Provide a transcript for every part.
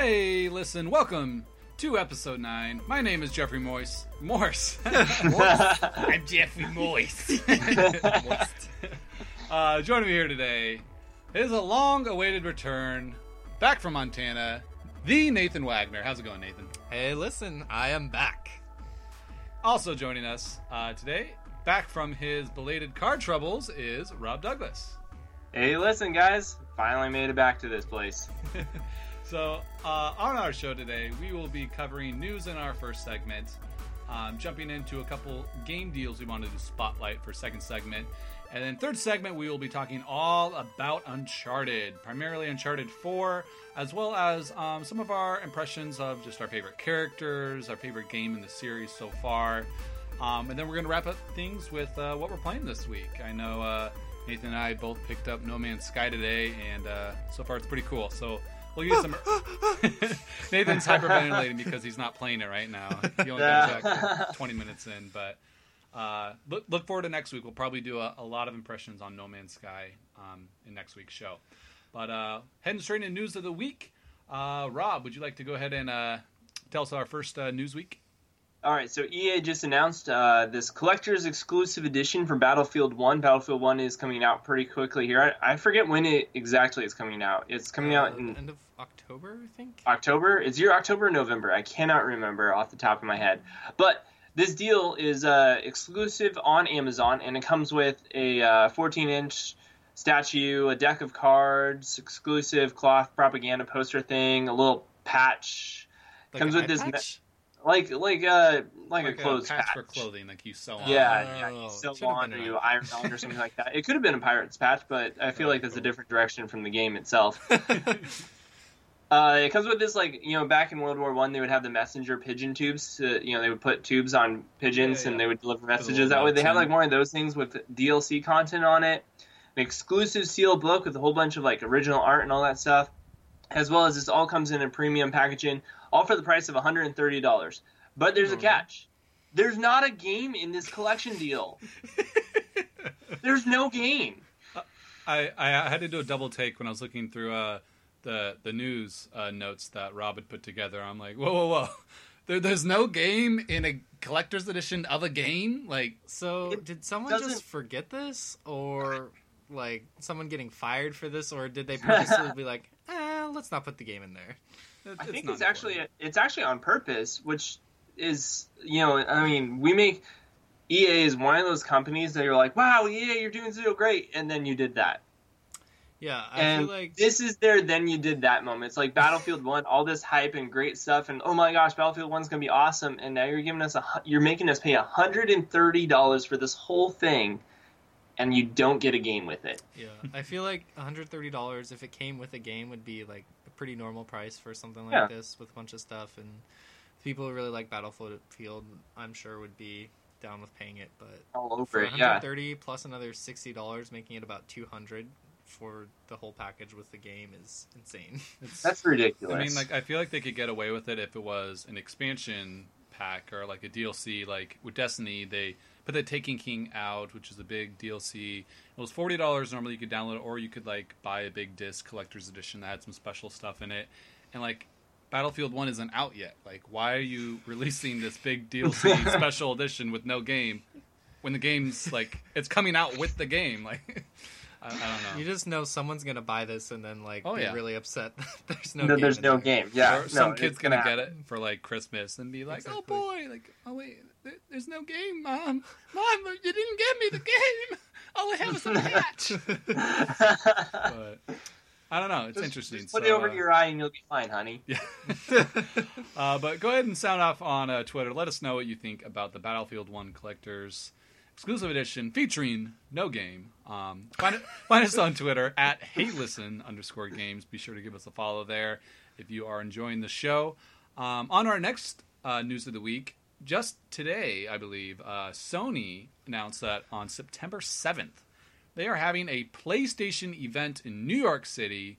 Hey, listen, welcome to episode 9. My name is Jeffrey Morse. Morse. I'm Jeffrey Moist. uh, joining me here today is a long awaited return back from Montana, the Nathan Wagner. How's it going, Nathan? hey, listen, I am back. Also joining us uh, today, back from his belated car troubles, is Rob Douglas. Hey, listen, guys. Finally made it back to this place. So, uh, on our show today, we will be covering news in our first segment, um, jumping into a couple game deals we wanted to spotlight for second segment, and then third segment we will be talking all about Uncharted, primarily Uncharted 4, as well as um, some of our impressions of just our favorite characters, our favorite game in the series so far, um, and then we're going to wrap up things with uh, what we're playing this week. I know uh, Nathan and I both picked up No Man's Sky today, and uh, so far it's pretty cool. So. We'll use some. Nathan's hyperventilating because he's not playing it right now. He only got back 20 minutes in, but uh, look, look forward to next week. We'll probably do a, a lot of impressions on No Man's Sky um, in next week's show. But uh, heading straight into news of the week, uh, Rob, would you like to go ahead and uh, tell us our first uh, news week? All right, so EA just announced uh, this collector's exclusive edition for Battlefield 1. Battlefield 1 is coming out pretty quickly here. I, I forget when it exactly is coming out. It's coming Uh, out in end of October, I think. October. Is your October or November? I cannot remember off the top of my head. But this deal is uh, exclusive on Amazon, and it comes with a 14 inch statue, a deck of cards, exclusive cloth propaganda poster thing, a little patch. Like comes with this me- patch? like like uh like, a clothes patch patch. for clothing, like you sew on. Yeah, Oh, yeah, you sew on or you iron on or something like that. It could have been a pirate's patch, but I feel Oh, like that's a different direction from the game itself. Uh, it comes with this like you know back in World War One they would have the messenger pigeon tubes. To, you know they would put tubes on pigeons Yeah, and they would deliver messages that way. They have like more of those things with DLC content on it, an exclusive sealed book with a whole bunch of like original art and all that stuff, as well as this all comes in a premium packaging, all for the price of one hundred and thirty dollars. But there's a Mhm. catch. There's not a game in this collection deal. There's no game. I, I had to do a double take when I was looking through uh, the the news uh, notes that Rob had put together. I'm like, whoa, whoa, whoa! There, there's no game in a collector's edition of a game. Like, So, did someone doesn't- just forget this, or like someone getting fired for this, or did they purposely be like, eh, let's not put the game in there? it- I think not it's actually it's actually on purpose, which is you know I mean we make EA is one of those companies that you're like wow EA you're doing so great and then you did that Yeah, I and feel like this is their then you did that moment. It's like Battlefield One, all this hype and great stuff, and oh my gosh, Battlefield One's gonna be awesome, and now you're giving us a you're making us pay hundred and thirty dollars for this whole thing, and you don't get a game with it. yeah, I feel like hundred thirty dollars if it came with a game would be like a pretty normal price for something like Yeah. this with a bunch of stuff, and people who really like Battlefield, Field, I'm sure would be down with paying it, but All over it, yeah. 130 plus another sixty dollars, making it about two hundred for the whole package with the game is insane. It's- That's ridiculous. I mean, like, I feel like they could get away with it if it was an expansion pack or like a DLC. Like with Destiny, they put the Taken King out, which is a big DLC. It was forty dollars normally. You could download, it, or you could like buy a big disc collector's edition that had some special stuff in it. And like Battlefield One isn't out yet. Like, why are you releasing this big DLC special edition with no game when the game's like it's coming out with the game? Like, I, I don't know. You just know someone's gonna buy this and then like Oh, be yeah. really upset. that there's no. no, game there's no there. game. Yeah, or some no, kid's gonna, gonna get it for like Christmas and be like, Exactly. "Oh boy, like oh wait, there, there's no game, mom, mom, you didn't give me the game. All I have is a patch." but I don't know. It's Just- interesting. Just put So, it over uh, to your eye and you'll be fine, honey. Yeah. uh, but go ahead and sound off on uh, Twitter. Let us know what you think about the Battlefield One Collectors exclusive edition featuring no game. Um, find, find us on Twitter at HeyListen underscore games. Be sure to give us a follow there if you are enjoying the show. Um, on our next uh, news of the week, just today, I believe, uh, Sony announced that on September 7th, they are having a PlayStation event in New York City.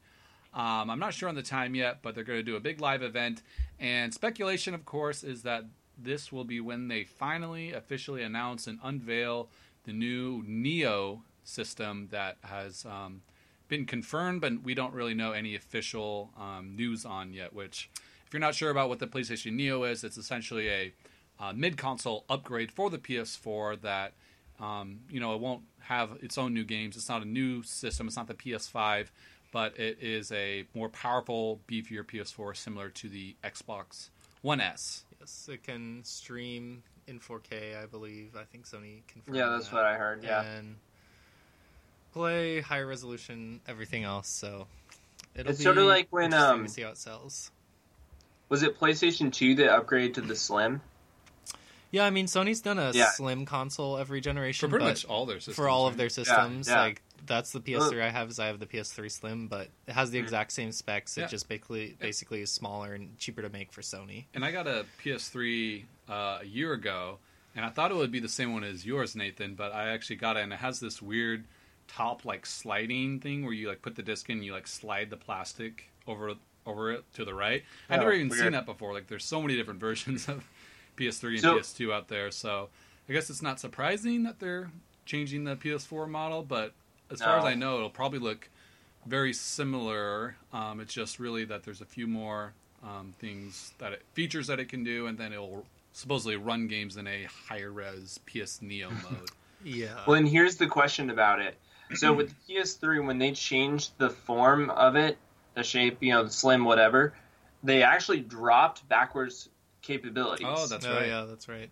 Um, I'm not sure on the time yet, but they're going to do a big live event. And speculation, of course, is that this will be when they finally officially announce and unveil the new Neo system that has um, been confirmed, but we don't really know any official um, news on yet. Which, if you're not sure about what the PlayStation Neo is, it's essentially a uh, mid-console upgrade for the PS4 that um, you know it won't have its own new games. It's not a new system. It's not the PS5, but it is a more powerful, beefier PS4, similar to the Xbox One S. Yes, it can stream in 4K, I believe. I think Sony confirmed. Yeah, that's that. what I heard. Yeah. And play high resolution, everything else. So it'll It's be sorta like when, um, to see how it sells. Was it PlayStation 2 that upgraded to the Slim? Yeah, I mean Sony's done a Yeah. slim console every For generation, pretty but much all their systems. for all of their systems, yeah. like that's the PS3 I have. Is I have the PS3 Slim, but it has the Mm. exact same specs. It Yeah. just basically basically is smaller and cheaper to make for Sony. And I got a PS3 uh, a year ago, and I thought it would be the same one as yours, Nathan. But I actually got it, and it has this weird top like sliding thing where you like put the disc in, and you like slide the plastic over over it to the right. I've Oh, never even weird. seen that before. Like, there's so many different versions of PS3 and So- PS2 out there. So I guess it's not surprising that they're changing the PS4 model, but as far as I know, it'll probably look very similar. Um, it's just really that there's a few more um, things that it, features that it can do, and then it'll supposedly run games in a higher res PS Neo mode. Yeah. Well, and here's the question about it. So with the PS3, when they changed the form of it, the shape, you know, the slim, whatever, they actually dropped backwards capabilities. Oh, that's oh right. yeah, that's right.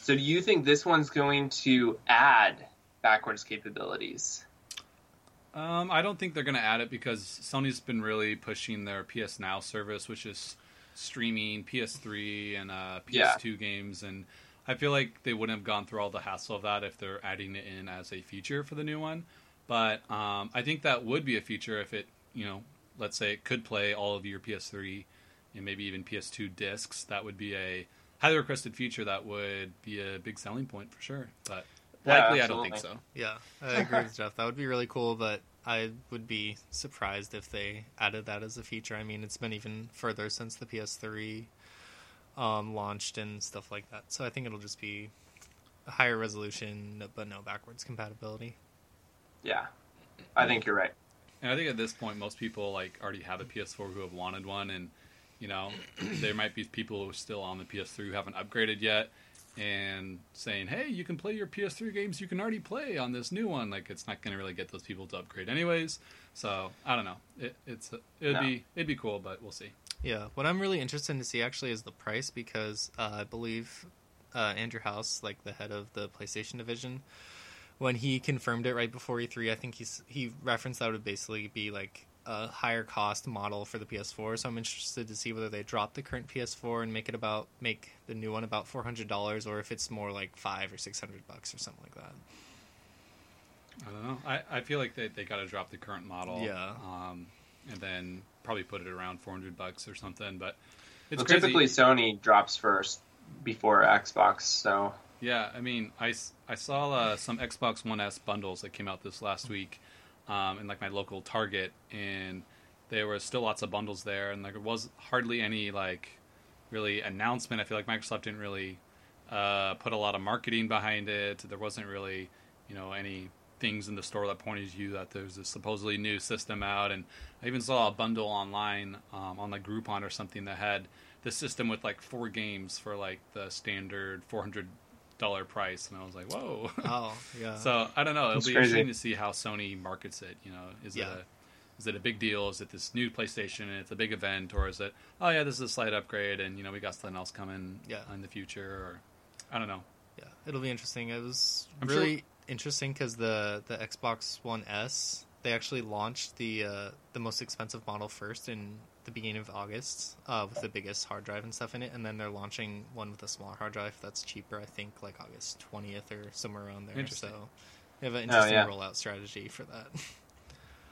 so do you think this one's going to add backwards capabilities? Um, I don't think they're going to add it because Sony's been really pushing their PS Now service, which is streaming PS3 and uh, PS2 games, and I feel like they wouldn't have gone through all the hassle of that if they're adding it in as a feature for the new one. But um, I think that would be a feature if it, you know, let's say it could play all of your PS3 and maybe even PS2 discs. That would be a highly requested feature that would be a big selling point for sure. But Yeah, likely, I don't think so. Yeah, I agree with Jeff. That would be really cool, but I would be surprised if they added that as a feature. I mean, it's been even further since the PS3 um, launched and stuff like that. So I think it'll just be a higher resolution, but no backwards compatibility. Yeah, I think you're right. And I think at this point, most people like already have a PS4 who have wanted one, and you know, there might be people who are still on the PS3 who haven't upgraded yet, and saying, "Hey, you can play your PS3 games you can already play on this new one." Like, it's not going to really get those people to upgrade, anyways. So I don't know. It, it's it'd No. be it'd be cool, but we'll see. Yeah, what I'm really interested to see actually is the price because uh, I believe uh, Andrew House, like the head of the PlayStation division, when he confirmed it right before E3, I think he's he referenced that would basically be like a higher cost model for the PS4. So I'm interested to see whether they drop the current PS4 and make it about make the new one about four hundred dollars, or if it's more like five or six hundred bucks or something like that. I don't know. I, I feel like they they got to drop the current model, Yeah. um, and then probably put it around 400 bucks or something. But it's well, typically Sony drops first before Xbox, so Yeah, I mean, I, I saw uh, some Xbox One S bundles that came out this last week um, in like my local Target, and there were still lots of bundles there, and like there was hardly any like really announcement. I feel like Microsoft didn't really uh, put a lot of marketing behind it. There wasn't really, you know, any things in the store that pointed you that there's a supposedly new system out. And I even saw a bundle online um, on like Groupon or something that had the system with like four games for like the standard four hundred dollar price, and I was like, whoa. Oh yeah. so I don't know. It'll That's be crazy. interesting to see how Sony markets it. You know, is Yeah. it a is it a big deal? Is it this new PlayStation and it's a big event, or is it oh yeah, this is a slight upgrade, and you know we got something else coming Yeah. in the future, or I don't know. Yeah, it'll be interesting. It was I'm really interesting because the the Xbox One S they actually launched the uh, the most expensive model first in the beginning of August uh, with the biggest hard drive and stuff in it, and then they're launching one with a smaller hard drive that's cheaper. I think like August twentieth or somewhere around there. So they have an Oh, interesting yeah. rollout strategy for that.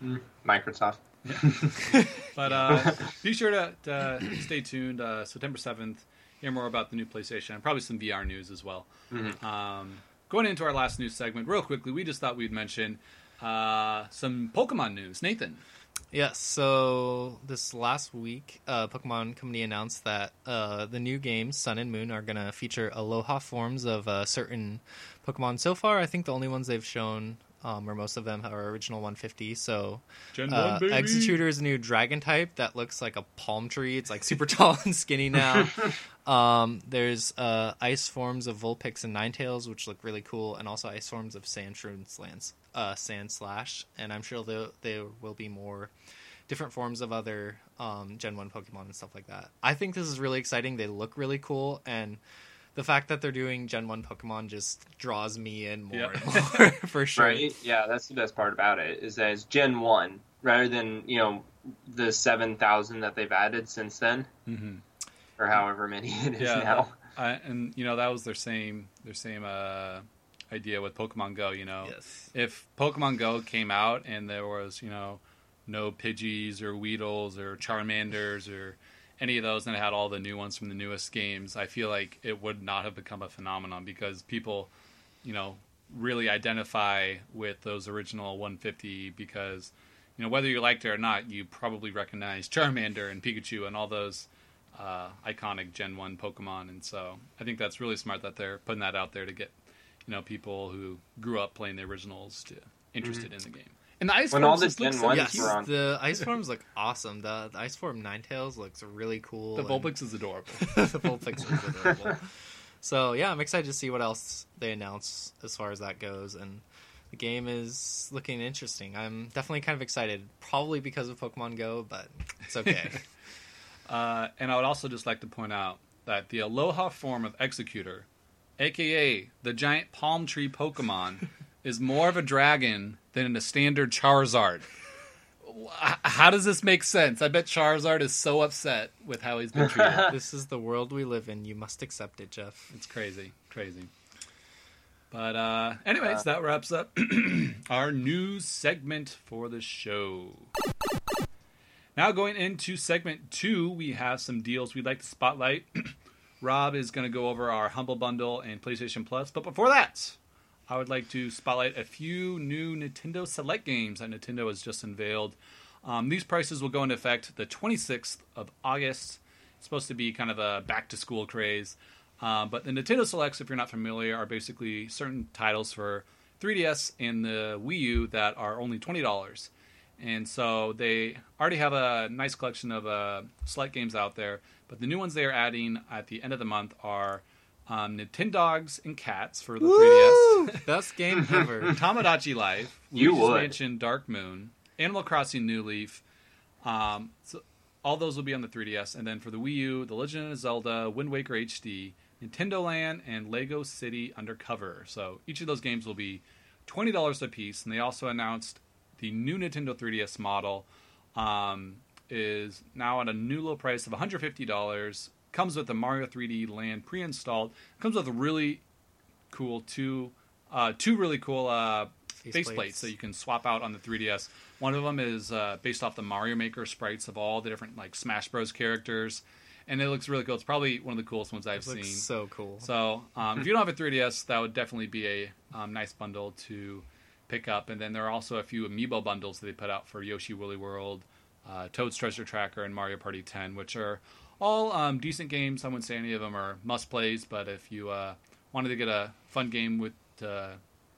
mm, Microsoft. But uh, be sure to, to stay tuned. Uh, September seventh, hear more about the new PlayStation and probably some VR news as well. Mhm. Um, going into our last news segment, real quickly, we just thought we'd mention uh, some Pokemon news. Nathan. Yes, so this last week, uh, Pokemon Company announced that uh, the new games, Sun and Moon, are going to feature Alola forms of uh, certain Pokemon. So far, I think the only ones they've shown um, or most of them are original 150. So Gen uh, one. Exeggutor's new dragon type that looks like a palm tree. It's like super tall and skinny now. um, there's uh, ice forms of Vulpix and Ninetales, which look really cool, and also ice forms of Sandshrew Slans, uh, Sandslash. And I'm sure there, there will be more different forms of other um, Gen 1 Pokemon and stuff like that. I think this is really exciting. They look really cool, and the fact that they're doing Gen 1 Pokemon just draws me in more Yeah. and more, for sure. Right? Yeah, that's the best part about it is that it's Gen one rather than you know the seven thousand that they've added since then, Mhm. Or however many it is Yeah, now. I, and you know that was their same their same uh, idea with Pokemon Go. You know, Yes. if Pokemon Go came out and there was you know no Pidgeys or Weedles or Charmanders or any of those, and it had all the new ones from the newest games, I feel like it would not have become a phenomenon because people, you know, really identify with those original 150 because you know whether you liked it or not, you probably recognize Charmander and Pikachu and all those uh, iconic Gen One Pokemon, and so I think that's really smart that they're putting that out there to get you know people who grew up playing the originals to interested in the game. And the ice When forms all the just Gen so Yes, cute. on- the ice forms look awesome. The, the ice form Ninetales looks really cool. The and- Vulpix is adorable. the Vulpix is adorable. So yeah, I'm excited to see what else they announce as far as that goes, and the game is looking interesting. I'm definitely kind of excited, probably because of Pokemon Go, but it's okay. Uh, and I would also just like to point out that the Alola form of Exeggutor, aka the giant palm tree Pokemon, is more of a dragon than a standard Charizard. How does this make sense? I bet Charizard is so upset with how he's been treated. this is the world we live in. You must accept it, Jeff. It's crazy, crazy. But uh, anyways, that wraps up our news segment for the show. Now going into segment two, we have some deals we'd like to spotlight. Rob is going to go over our Humble Bundle and PlayStation Plus, but before that, I would like to spotlight a few new Nintendo Select games that Nintendo has just unveiled. Um, these prices will go into effect the 26th of August. It's supposed to be kind of a back to school craze. Um, but the Nintendo Selects, if you're not familiar, are basically certain titles for 3DS and the Wii U that are only $20. And so they already have a nice collection of uh, select games out there. But the new ones they are adding at the end of the month are um, Nintendogs and Cats for the 3DS. Best game ever. Tomodachi Life, You Luigi's would. Mansion Dark Moon, Animal Crossing New Leaf. Um, so all those will be on the 3DS, and then for the Wii U, The Legend of Zelda, Wind Waker HD, Nintendo Land, and Lego City Undercover. So each of those games will be twenty dollars a piece, and they also announced the new Nintendo 3DS model um, is now at a new low price of one hundred fifty dollars. Comes with the Mario 3D Land pre-installed. Comes with a really cool two uh, two really cool uh, plates. that you can swap out on the 3DS. One of them is uh, based off the Mario Maker sprites of all the different like Smash Bros characters, and it looks really cool. It's probably one of the coolest ones I've It looks seen. so cool. So um, if you don't have a 3DS, that would definitely be a um, nice bundle to pick up. And then there are also a few amiibo bundles that they put out for Yoshi Woolly World, uh, Toad's Treasure Tracker, and Mario Party 10, which are all um, decent games. I wouldn't say any of them are must plays, but if you uh, wanted to get a fun game with uh,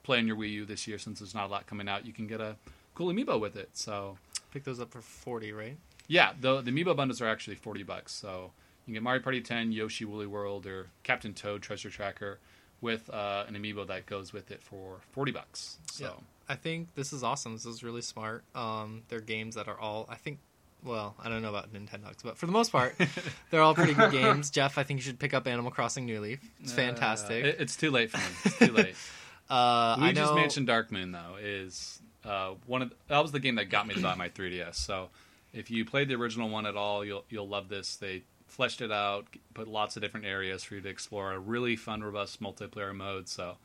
play on your Wii U this year, since there's not a lot coming out, you can get a cool amiibo with it. So Pick those up for 40, right? yeah, the the amiibo bundles are actually forty bucks. So you can get Mario Party 10, Yoshi Woolly World, or Captain Toad Treasure Tracker with uh, an amiibo that goes with it for forty bucks. So Yeah. I think this is awesome. This is really smart. Um, they're games that are all, I think, well, I don't know about Nintendogs, but for the most part, they're all pretty good games. Jeff, I think you should pick up Animal Crossing New Leaf. It's fantastic. Uh, it- it's too late for me. It's too late. uh, I Luigi's know. Mansion Dark Moon though is uh, one of the, that was the game that got me to buy my 3DS. So if you played the original one at all, you'll you'll love this. They fleshed it out, put lots of different areas for you to explore. A really fun, robust multiplayer mode. So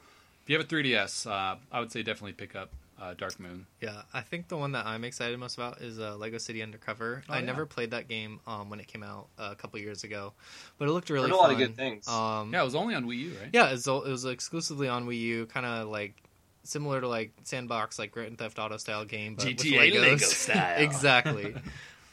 if you have a 3DS, uh, I would say definitely pick up uh, Dark Moon. Yeah, I think the one that I'm excited most about is uh, Lego City Undercover. Oh, I yeah. never played that game um, when it came out uh, a couple years ago, but it looked really Heard a fun. lot of good things. Um, Yeah, it was only on Wii U, right? Yeah, it's, al- it was exclusively on Wii U, kind of like similar to like sandbox, like Grand Theft Auto style game, but with GTA Legos. Lego style. exactly.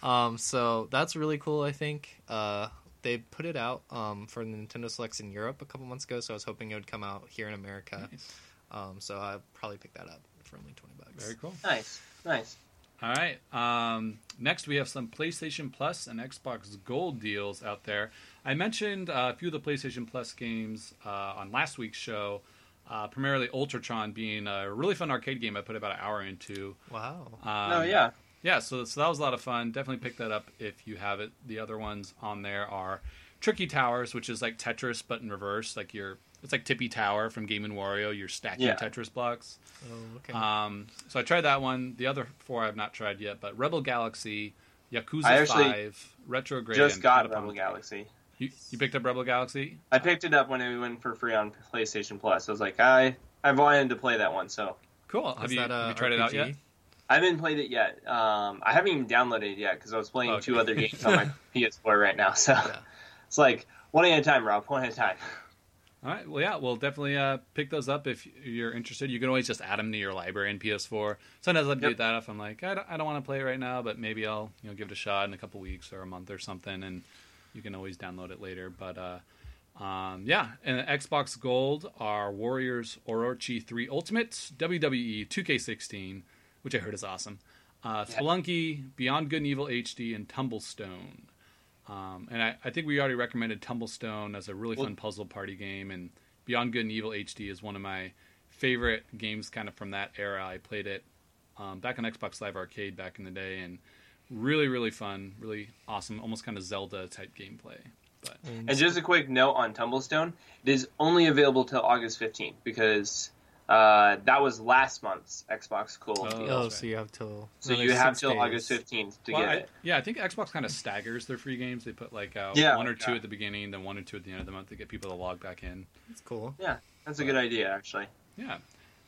um, so that's really cool. I think uh, they put it out um, for Nintendo Selects in Europe a couple months ago, so I was hoping it would come out here in America. Nice. Um, so I'll probably pick that up for only twenty bucks. Very cool. Nice, nice. All right. Um, next, we have some PlayStation Plus and Xbox Gold deals out there. I mentioned uh, a few of the PlayStation Plus games uh, on last week's show. Uh, primarily Ultratron being a really fun arcade game I put about an hour into. Wow. Um, oh yeah, yeah, so, so that was a lot of fun. Definitely pick that up if you have it. The other ones on there are Tricky Towers, which is like Tetris but in reverse. Like you're, it's like Tippy Tower from Game and Wario. You're stacking Yeah. Tetris blocks. Oh, okay. Um, so I tried that one. The other four I've not tried yet, but Rebel Galaxy, Yakuza I actually Five, Retrograde, just and got Catapult. Rebel Galaxy. You, you picked up Rebel Galaxy? I picked it up when it went for free on PlayStation Plus. I was like, I I wanted to play that one, so Cool. Have you, that have you tried it out yet? I haven't played it yet. Um, I haven't even downloaded it yet because I was playing Okay. two other games on my PS4 right now. So Yeah. it's like one at a time, Rob. One at a time. All right. Well, yeah, we'll definitely uh, pick those up if you're interested. You can always just add them to your library in PS4. Sometimes I do Yep. that if I'm like, I don't, I don't want to play it right now, but maybe I'll you know give it a shot in a couple weeks or a month or something, and you can always download it later. But uh, um, yeah, and Xbox Gold are Warriors Orochi 3 Ultimate, WWE 2K16, which I heard is awesome. Uh, Yeah. Spelunky, Beyond Good and Evil HD, and Tumblestone. Um, and I, I think we already recommended Tumblestone as a really Well- fun puzzle party game, and Beyond Good and Evil HD is one of my favorite games, kind of from that era. I played it um, back on Xbox Live Arcade back in the day, and really, really fun, really awesome, almost kind of Zelda type gameplay. But And just a quick note on Tumblestone: it is only available till August 15th because uh, that was last month's Xbox Cool. Oh, deal. oh, so you have till So you have till days. August 15th to Well, get I- it. yeah, I think Xbox kind of staggers their free games. They put like out Yeah, one or two yeah. at the beginning, then one or two at the end of the month to get people to log back in. That's cool. Yeah, that's a good idea, actually. Yeah.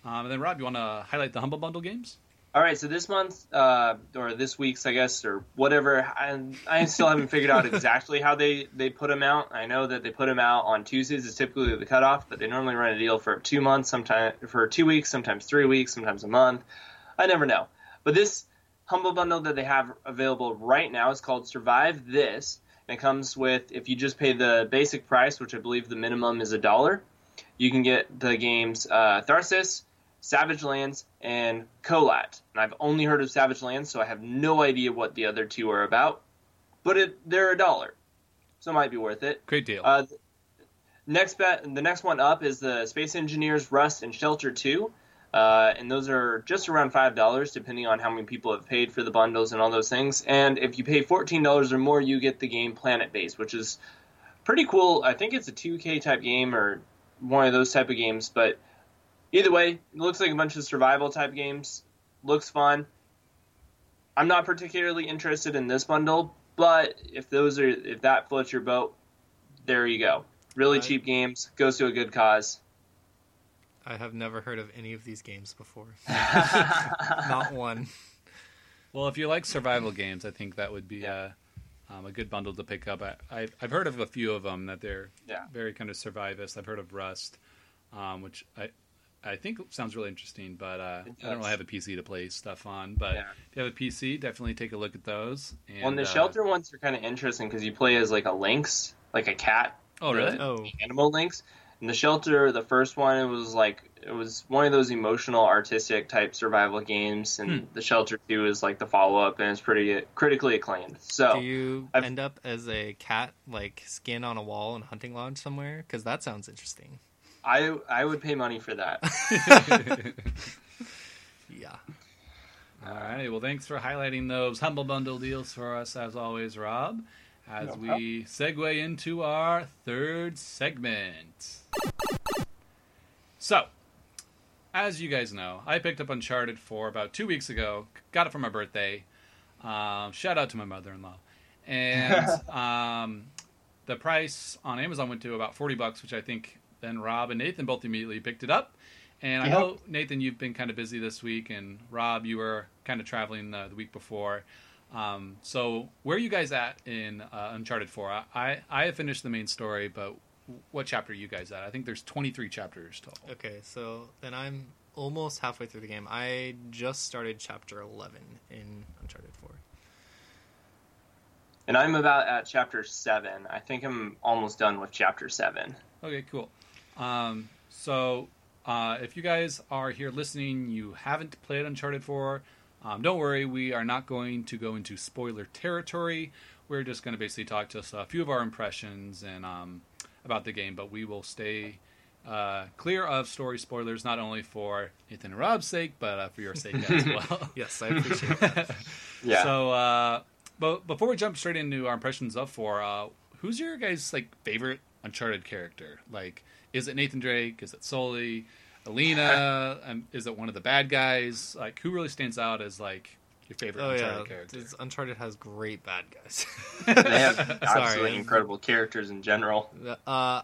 Um, and then Rob, you want to highlight the Humble Bundle games? All right, so this month, uh, or this week's, I guess, or whatever, I, I still haven't figured out exactly how they, they put them out. I know that they put them out on Tuesdays is typically the cutoff, but they normally run a deal for two months, sometimes for two weeks, sometimes three weeks, sometimes a month. I never know. But this Humble Bundle that they have available right now is called Survive This, and it comes with, if you just pay the basic price, which I believe the minimum is a dollar, you can get the games uh, Tharsis, Savage Lands, and Kholat. And I've only heard of Savage Lands, so I have no idea what the other two are about. But it, they're a dollar, so it might be worth it. Great deal. Uh, next bet, the next one up is the Space Engineers Rust and Shelter Two, uh, and those are just around five dollars, depending on how many people have paid for the bundles and all those things. And if you pay fourteen dollars or more, you get the game Planet Base, which is pretty cool. I think it's a two K type game or one of those type of games, but either way, it looks like a bunch of survival type games. Looks fun. I'm not particularly interested in this bundle, but if those are if that floats your boat, there you go. Really Right. cheap games, goes to a good cause. I have never heard of any of these games before. Not one. Well, if you like survival games, I think that would be a, um, a good bundle to pick up. I, I, I've heard of a few of them that they're Yeah. very kind of survivist. I've heard of Rust, um, which I I think sounds really interesting, but uh, I don't really have a PC to play stuff on. But Yeah. if you have a PC, definitely take a look at those. And, Well, and the uh, shelter ones are kind of interesting because you play as like a lynx, like a cat. Oh, really? the Oh, Animal lynx. And the shelter, the first one, it was like it was one of those emotional, artistic type survival games, and Hmm. the shelter two is like the follow up, and it's pretty critically acclaimed. So do you I've- end up as a cat, like skin on a wall in a hunting lodge somewhere? Because that sounds interesting. I I would pay money for that. Yeah. All right. Well, thanks for highlighting those humble bundle deals for us, as always, Rob. As No we segue into our third segment. So, as you guys know, I picked up Uncharted 4 about two weeks ago. Got it for my birthday. Um, shout out to my mother-in-law. And um, the price on Amazon went to about 40 bucks, which I think then Rob and Nathan both immediately picked it up. And I know Nathan, you've been kind of busy this week, and Rob, you were kind of traveling the, the week before. Um, so where are you guys at in uh, Uncharted Four? I, I I have finished the main story, but what chapter are you guys at? I think there's 23 chapters total. Okay, so then I'm almost halfway through the game. I just started chapter 11 in Uncharted 4. and I'm about at chapter seven. I think I'm almost done with chapter seven. Okay, cool. Um, so uh, if you guys are here listening, you haven't played Uncharted 4, um, don't worry, we are not going to go into spoiler territory. We're just going to basically talk just a few of our impressions and um, about the game, but we will stay uh, clear of story spoilers, not only for Nathan and Rob's sake, but uh, for your sake as well. yes, I appreciate that. Yeah. So, uh, but before we jump straight into our impressions of four, uh, who's your guys' like favorite Uncharted character? Like, is it Nathan Drake? Is it Sully? Elena? um, is it one of the bad guys? Like, who really stands out as like your favorite Oh Uncharted yeah, character? this Uncharted has great bad guys. they have absolutely Sorry. incredible characters in general. Uh,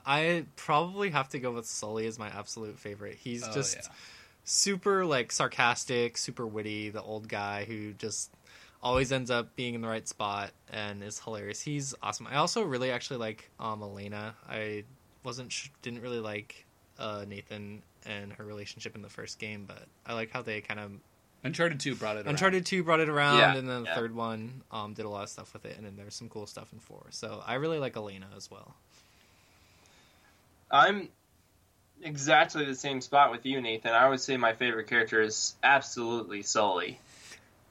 I probably have to go with Sully as my absolute favorite. He's Oh, just yeah. super like sarcastic, super witty, the old guy who just always ends up being in the right spot and is hilarious. He's awesome. I also really actually like um Elena. I wasn't sh- didn't really like uh Nathan and her relationship in the first game, but I like how they kind of Uncharted Two brought it. around. Uncharted 2 brought it around, Yeah, and then the yeah. third one um, did a lot of stuff with it, and then there's some cool stuff in 4. So I really like Elena as well. I'm exactly the same spot with you, Nathan. I would say my favorite character is absolutely Sully.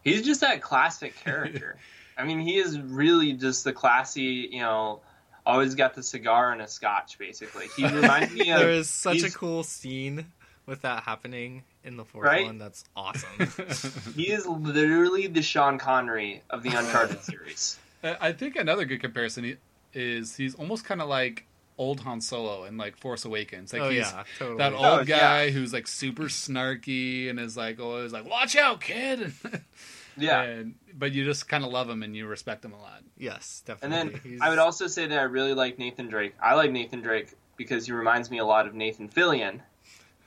He's just that classic character. I mean, he is really just the classy, you know, always got the cigar and a scotch, basically. He reminds me of. there is such a cool scene with that happening in the fourth Right? one. That's awesome. He is literally the Sean Connery of the Uncharted series. I I think another good comparison is he's almost kind of like old Han Solo in like Force Awakens. Like oh he's yeah, totally. that oh, old Oh, guy who's like super snarky and is like always like, "Watch out, kid!" Yeah. and, but you just kind of love him and you respect him a lot. yes, definitely. And then He's- I would also say that I really like Nathan Drake. I like Nathan Drake because he reminds me a lot of Nathan Fillion,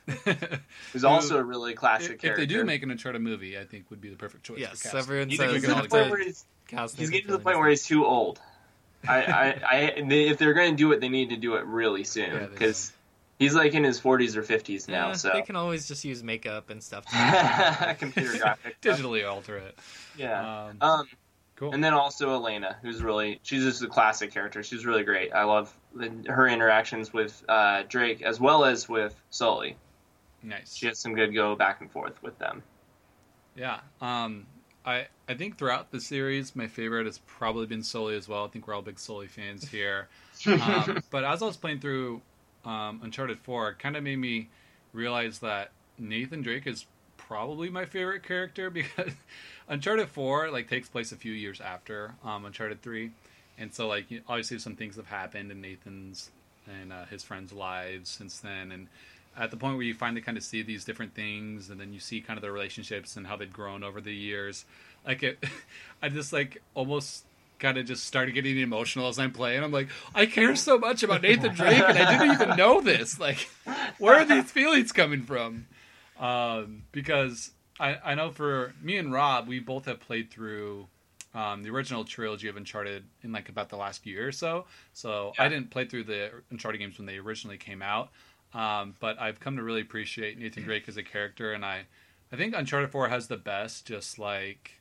who's also a really classic if character. If they do make an Uncharted movie, I think would be the perfect choice. yes, for casting. everyone he's says we getting to the point where he's, he's getting to the point where he's too old. I, I, I they, if they're going to do it, they need to do it really soon they because he's like in his 40s or 50s now. Yeah, so they can always just use makeup and stuff. to- computer graphic, digitally alter it. yeah. Um, Um, cool. and then also Elena, who's really she's just a classic character. She's really great. I love the, her interactions with uh, Drake as well as with Sully. nice. She has some good go back and forth with them. Yeah. Um, I I think throughout the series, my favorite has probably been Sully as well. I think we're all big Sully fans here. Um, but as I was playing through um, Uncharted Four, kind of made me realize that Nathan Drake is probably my favorite character because Uncharted Four like takes place a few years after um, Uncharted Three, and so like obviously some things have happened in Nathan's and uh, his friends' lives since then, and at the point where you finally kind of see these different things, and then you see kind of their relationships and how they've grown over the years. Like it, I just like almost kind of just started getting emotional as I'm playing. I'm like, I care so much about Nathan Drake, and I didn't even know this. Like, where are these feelings coming from? Um, because I, I know for me and Rob, we both have played through um, the original trilogy of Uncharted in like about the last year or so. So I didn't play through the Uncharted games when they originally came out. Um, but I've come to really appreciate Nathan Drake as a character, and I, I think Uncharted Four has the best, just like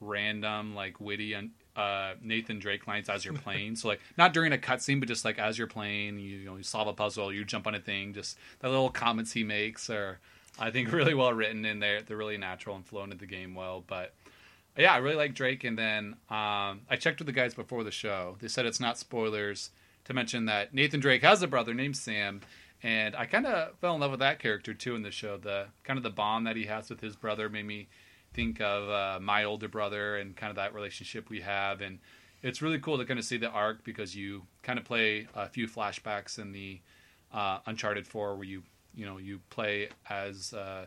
random, like witty, and uh, Nathan Drake lines as you're playing. so like not during a cutscene, but just like as you're playing, you, you know, you solve a puzzle, you jump on a thing, just the little comments he makes are, I think, really well written in there. They're really natural and flow into the game well. But yeah, I really like Drake. And then um, I checked with the guys before the show. They said it's not spoilers to mention that Nathan Drake has a brother named Sam. And I kind of fell in love with that character too in the show. The kind of the bond that he has with his brother made me think of uh, my older brother and kind of that relationship we have. And it's really cool to kind of see the arc because you kind of play a few flashbacks in the uh, Uncharted 4 where you you know you play as uh,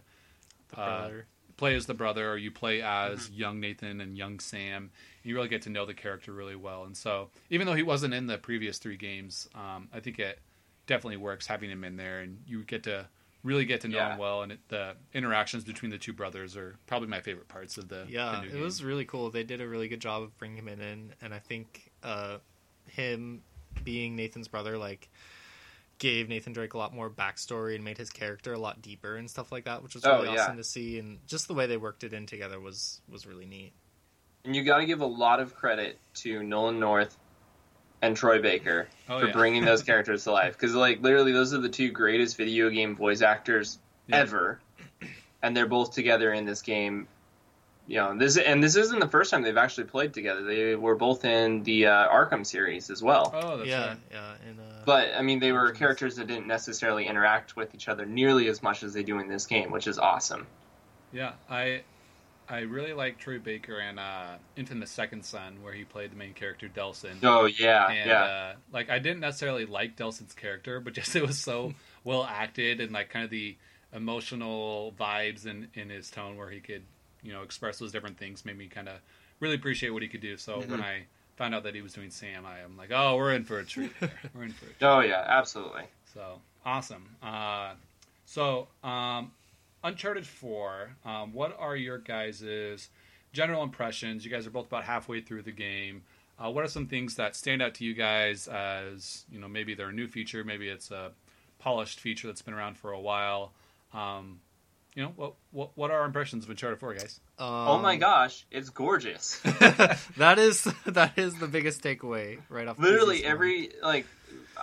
the uh, brother. play as the brother or you play as young Nathan and young Sam. You really get to know the character really well. And so even though he wasn't in the previous three games, um, I think it definitely works having him in there and you get to really get to know Yeah. him well and it, the interactions between the two brothers are probably my favorite parts of the yeah, the new it game. was really cool. They did a really good job of bringing him in, and I think uh, him being Nathan's brother like gave Nathan Drake a lot more backstory and made his character a lot deeper and stuff like that, which was Oh, really yeah. awesome to see. And just the way they worked it in together was was really neat. And you got to give a lot of credit to Nolan North and Troy Baker Oh, for yeah. bringing those characters to life because, like, literally, those are the two greatest video game voice actors Yeah. ever, and they're both together in this game. You know this, and this isn't the first time they've actually played together. They were both in the uh, Arkham series as well. Oh, that's yeah, right. yeah. And, uh, But I mean, they were characters that didn't necessarily interact with each other nearly as much as they do in this game, which is awesome. Yeah, I I really like Troy Baker and uh, Infamous Second Son, where he played the main character Delsin. Oh yeah, and yeah, uh, like I didn't necessarily like Delsin's character, but just it was so well acted and like kind of the emotional vibes in in his tone where he could you know express those different things made me kind of really appreciate what he could do. So when Mhm. I found out that he was doing Sam, I am like, oh, we're in for a treat. we're in for a treat. oh yeah, absolutely. So awesome. Uh, so um, Uncharted Four. Um, what are your guys' general impressions? You guys are both about halfway through the game. Uh, what are some things that stand out to you guys as you know? Maybe they're a new feature. Maybe it's a polished feature that's been around for a while. Um, you know, what what what are our impressions of Uncharted Four, guys? oh my um, gosh, it's gorgeous. that is that is the biggest takeaway right off. the Literally every like,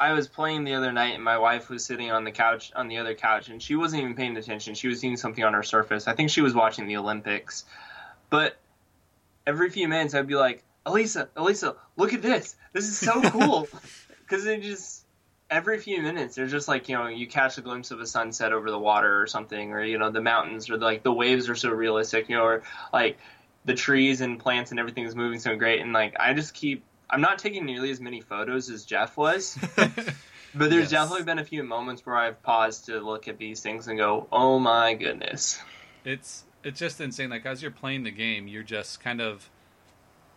I was playing the other night, and my wife was sitting on the couch on the other couch, and she wasn't even paying attention. She was doing something on her Surface. I think she was watching the Olympics, but every few minutes I'd be like, Elisa, Elisa, look at this. This is so cool. Because it just every few minutes there's just like you know you catch a glimpse of a sunset over the water or something, or you know the mountains or like the waves are so realistic, you know, or like the trees and plants and everything is moving so great, and like I just keep. I'm not taking nearly as many photos as Jeff was, but there's Yes. definitely been a few moments where I've paused to look at these things and go, "Oh my goodness!" it's it's just insane. Like as you're playing the game, you're just kind of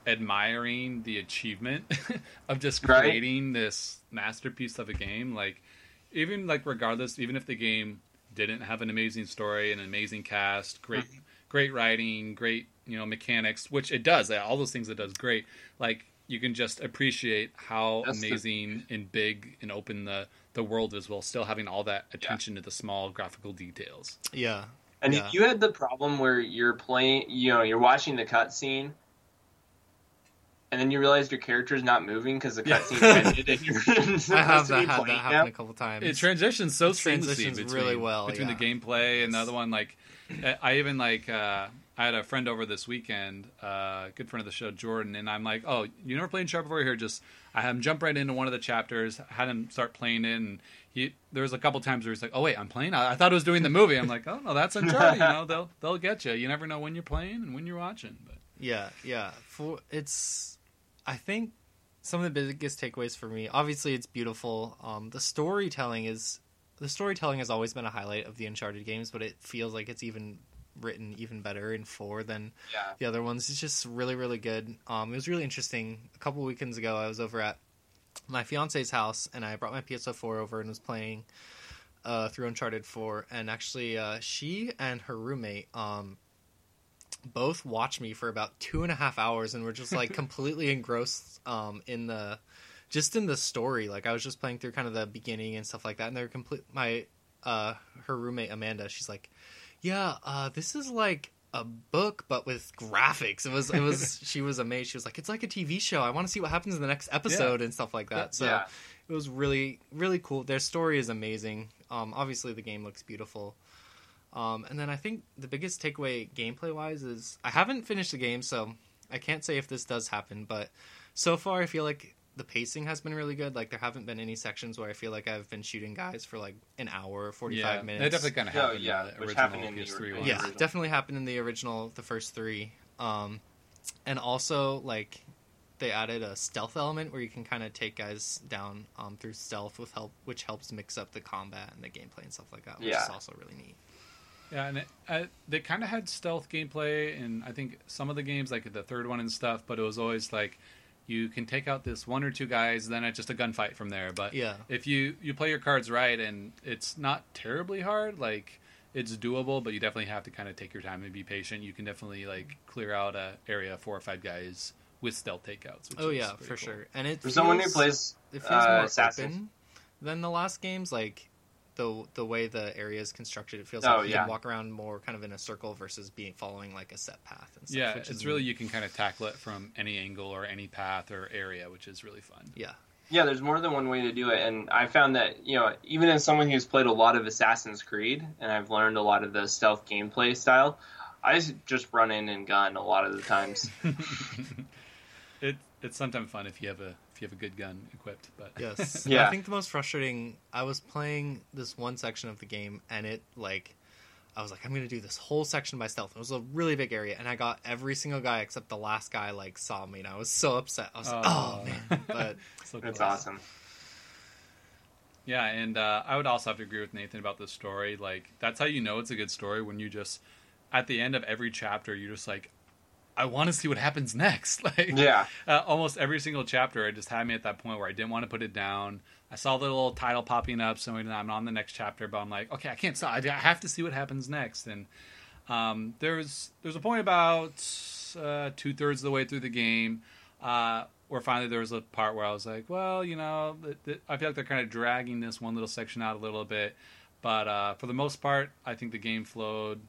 admiring the achievement of just Right. creating this masterpiece of a game. Like even like regardless, even if the game didn't have an amazing story, an amazing cast, great mm-hmm. great writing, great you know mechanics, which it does. All those things it does great. Like you can just appreciate how That's the- amazing and big and open the the world is while still having all that attention to the small graphical details. Yeah, And Yeah. if you had the problem where you're playing, you know, you're watching the cutscene, and then you realize your character is not moving because the Yeah. cutscene ended and you're I have to that be had playing that now. happen a couple times. It transitions so It transitions between, really well, between yeah. the gameplay and the other one. Like, I- I even like uh, I had a friend over this weekend, uh, good friend of the show, Jordan, and I'm like, oh, you never played Uncharted before? Here, just I had him jump right into one of the chapters, had him start playing it, and he there was a couple times where he's like, oh wait, I'm playing. I, I thought it was doing the movie. I'm like, oh no, that's a Uncharted. you know, they'll they'll get you. You never know when you're playing and when you're watching. But Yeah, yeah. For it's, I think some of the biggest takeaways for me. Obviously, it's beautiful. Um, the storytelling is the storytelling has always been a highlight of the Uncharted games, but it feels like it's even written even better in four than Yeah. the other ones. It's just really, really good. Um, it was really interesting. A couple weekends ago, I was over at my fiance's house, and I brought my PS4 over and was playing uh, through Uncharted 4. And actually, uh, she and her roommate um, both watched me for about two and a half hours, and were just like completely engrossed um, in the just in the story. Like I was just playing through kind of the beginning and stuff like that, and they're complete. My uh, her roommate Amanda, she's like, "Yeah, uh, this is like." a book but with graphics. It was it was she was amazed. She was like it's like a tv show. I want to see what happens in the next episode and stuff like that. So Yeah. it was really really cool. Their story is amazing. Um obviously the game looks beautiful. Um and then i think the biggest takeaway gameplay wise is i haven't finished the game so i can't say if this does happen but so far i feel like the pacing has been really good like there haven't been any sections where i feel like i've been shooting guys for like an hour 45 yeah, minutes that definitely kind of Oh, happened. yeah, in the which original happened in the PS3 original. ones. yeah original. definitely happened in the original the first three um and also like they added a stealth element where you can kind of take guys down um through stealth with help which helps mix up the combat and the gameplay and stuff like that which Yeah. is also really neat Yeah, and it, uh, they kind of had stealth gameplay, and I think some of the games, like the third one and stuff, but it was always like you can take out this one or two guys, then it's just a gunfight from there. But yeah if you you play your cards right, and it's not terribly hard, like it's doable, but you definitely have to kind of take your time and be patient. You can definitely like clear out a area four or five guys with stealth takeouts. Which oh is yeah for cool. sure and it For someone who plays it feels uh, more Assassin's, open than the last games like the the way the area is constructed it feels Oh, like you yeah. can walk around more kind of in a circle versus being following like a set path and stuff Yeah, which it's is really neat. you can kind of tackle it from any angle or any path or area, which is really fun. yeah Yeah, there's more than one way to do it, and I found that you know even as someone who's played a lot of Assassin's Creed and I've learned a lot of the stealth gameplay style, I just run in and gun a lot of the times. it it's sometimes fun if you have a if you have a good gun equipped, but Yes. Yeah. I think the most frustrating. I was playing this one section of the game, and it like, I was like, I'm gonna do this whole section by stealth. It was a really big area, and I got every single guy except the last guy like saw me, and I was so upset. I was like, Oh. oh man. But So That's close. awesome. Yeah, and uh, I would also have to agree with Nathan about the story. Like that's how you know it's a good story when you just at the end of every chapter you're just like, I want to see what happens next. Like Yeah, uh, almost every single chapter, it just had me at that point where I didn't want to put it down. I saw the little title popping up, so I'm on the next chapter, but I'm like, okay, I can't stop. I have to see what happens next. And um, there's there's a point about uh, two thirds of the way through the game uh, where finally there was a part where I was like, well, you know, th- th- I feel like they're kind of dragging this one little section out a little bit, but uh, for the most part, I think the game flowed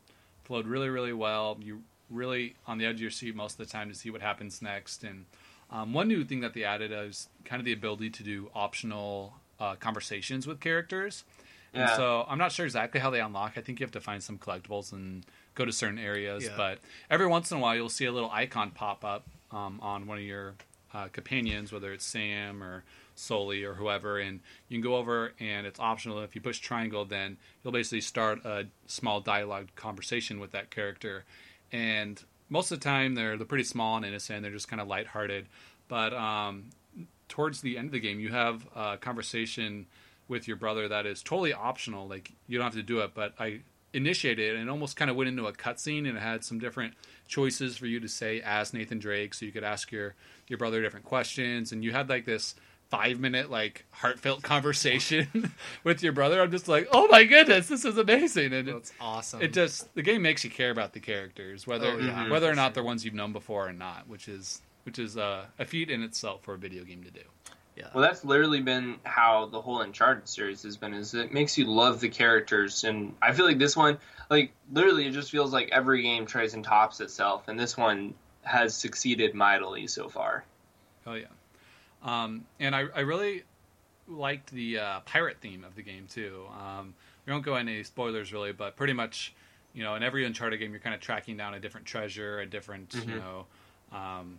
flowed really really well. You really on the edge of your seat most of the time to see what happens next. And um, one new thing that they added is kind of the ability to do optional uh, conversations with characters. And Yeah. so I'm not sure exactly how they unlock. I think you have to find some collectibles and go to certain areas. Yeah. But every once in a while, you'll see a little icon pop up um, on one of your uh, companions, whether it's Sam or Sully or whoever, and you can go over and it's optional. If you push triangle, then you'll basically start a small dialogue conversation with that character. And most of the time, they're they're pretty small and innocent. They're just kind of lighthearted. But um, towards the end of the game, you have a conversation with your brother that is totally optional. Like you don't have to do it, but I initiated it and it almost kind of went into a cutscene and it had some different choices for you to say as Nathan Drake, so you could ask your your brother different questions, and you had like this five minute like heartfelt conversation with your brother. I'm just like, oh my goodness, this is amazing, and it, awesome. it just the game makes you care about the characters, whether Oh, yeah, whether or not sure. they're ones you've known before or not, which is which is uh, a feat in itself for a video game to do. yeah. well, that's literally been how the whole Uncharted series has been. Is it makes you love the characters, and I feel like this one, like literally, it just feels like every game tries and tops itself, and this one has succeeded mightily so far. Oh yeah, um, and I, I really liked the uh, pirate theme of the game too. Um, we don't go into any spoilers really, but pretty much, you know, in every Uncharted game, you're kind of tracking down a different treasure, a different, you Mhm. know, um,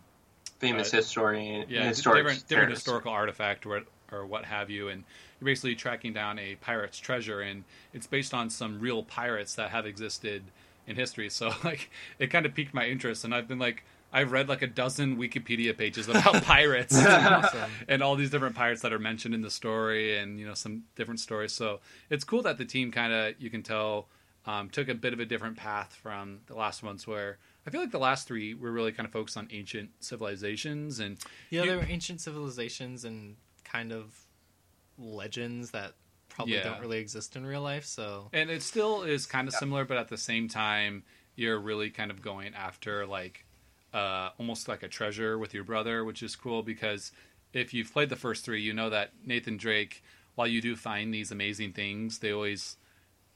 Famous Uh, history, yeah, historic different, different historical artifact or or what have you, and you're basically tracking down a pirate's treasure, and it's based on some real pirates that have existed in history. So like, it kind of piqued my interest, and I've been like, I've read like a dozen Wikipedia pages about pirates. awesome. and all these different pirates that are mentioned in the story and you know some different stories so it's cool that the team kind of you can tell um, took a bit of a different path from the last ones where i feel like the last three were really kind of focused on ancient civilizations and Yeah, You- there were ancient civilizations and kind of legends that probably Yeah. don't really exist in real life. So and it still is kind of similar but at the same time you're really kind of going after like uh, almost like a treasure with your brother which is cool because if you've played the first three you know that nathan drake while you do find these amazing things they always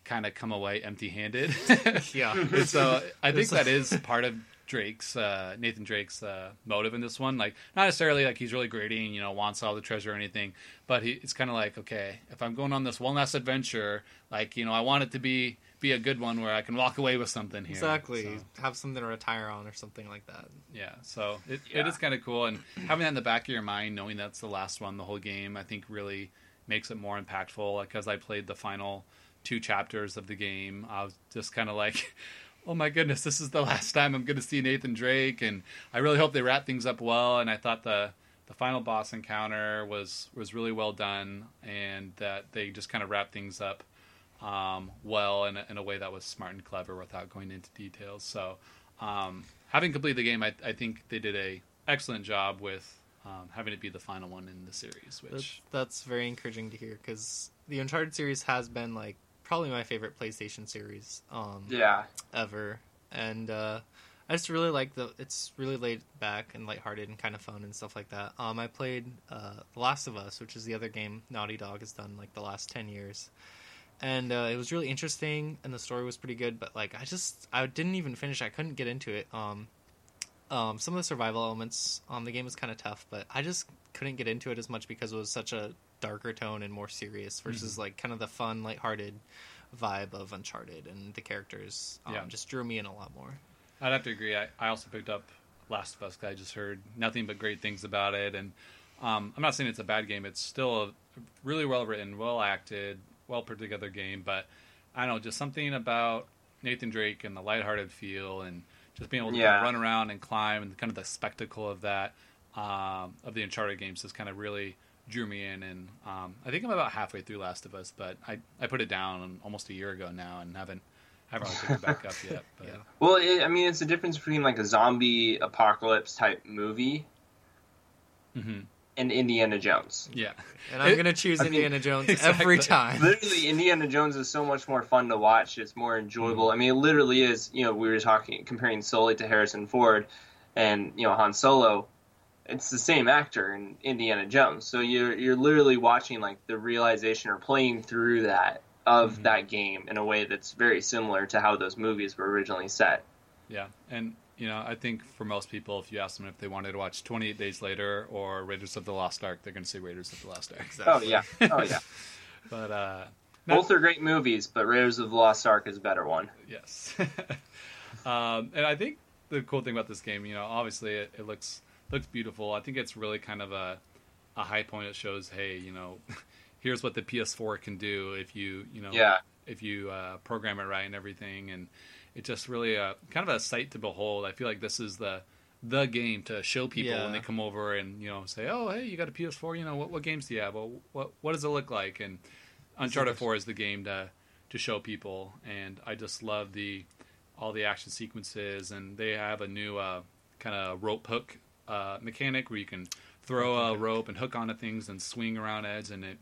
kind of come away empty-handed yeah, so I think that is part of Drake's uh, Nathan Drake's uh, motive in this one. Like not necessarily like he's really greedy and you know wants all the treasure or anything, but he, it's kind of like okay, if I'm going on this one last adventure, like you know I want it to be be a good one where I can walk away with something here. exactly. So, Have something to retire on or something like that. yeah, so it, Yeah. it is kind of cool, and having that in the back of your mind, knowing that's the last one, the whole game, I think really makes it more impactful. Like as I played the final two chapters of the game, I was just kind of like, oh my goodness, this is the last time I'm going to see Nathan Drake, and I really hope they wrap things up well. And I thought the the final boss encounter was was really well done, and that they just kind of wrapped things up um, well in a, in a way that was smart and clever without going into details. So, um, having completed the game, I, I think they did a excellent job with um, having it be the final one in the series. Which that's very encouraging to hear because the Uncharted series has been like probably my favorite PlayStation series um, Yeah, ever, and uh, I just really like the. It's really laid back and lighthearted and kind of fun and stuff like that. Um, I played uh, Last of Us, which is the other game Naughty Dog has done like the last ten years, and uh, it was really interesting and the story was pretty good. But like, I just I didn't even finish. I couldn't get into it. Um, Um, some of the survival elements on the game was kind of tough, but I just couldn't get into it as much because it was such a darker tone and more serious versus like kind of the fun, lighthearted vibe of Uncharted, and the characters um, Yeah. just drew me in a lot more. I'd have to agree. I, I also picked up Last of Us I just heard nothing but great things about it, and um, I'm not saying it's a bad game. It's still a really well written, well acted, well put together game. But I don't know, just something about Nathan Drake and the lighthearted feel, and just being able to Yeah. kind of run around and climb, and kind of the spectacle of that um, of the Uncharted games just kind of really drew me in. And um, I think I'm about halfway through Last of Us, but I I put it down almost a year ago now, and haven't haven't really picked it back up yet. But Yeah. Well, it, I mean, it's the difference between like a zombie apocalypse type movie Mhm. And Indiana Jones. yeah. And I'm It- gonna choose I mean, Indiana Jones exactly. every time. Literally, Indiana Jones is so much more fun to watch. It's more enjoyable. I mean, it literally is. You know, we were talking comparing solely to Harrison Ford and you know Han Solo. It's the same actor in Indiana Jones. So you're you're literally watching like the realization or playing through that of Mhm. that game in a way that's very similar to how those movies were originally set. Yeah, and you know, I think for most people, if you ask them if they wanted to watch 28 Days Later or Raiders of the Lost Ark, they're going to say Raiders of the Lost Ark. Exactly. Oh yeah, oh yeah. But uh, no- Both are great movies, but Raiders of the Lost Ark is a better one. yes, um, and I think the cool thing about this game, you know, obviously it, it looks looks beautiful. I think it's really kind of a a high point. It shows, hey, you know, here's what the PS4 can do if you, you know, Yeah, if you uh, program it right and everything, and it's just really a kind of a sight to behold. I feel like this is the the game to show people when they come over and you know say, "Oh, hey, you got a PS4? You know, what what games do you have? Well, what what does it look like?" And Uncharted Four is the game to to show people, and I just love the all the action sequences, and they have a new uh, kind of rope hook uh, mechanic where you can throw a rope and hook onto things and swing around edge, and it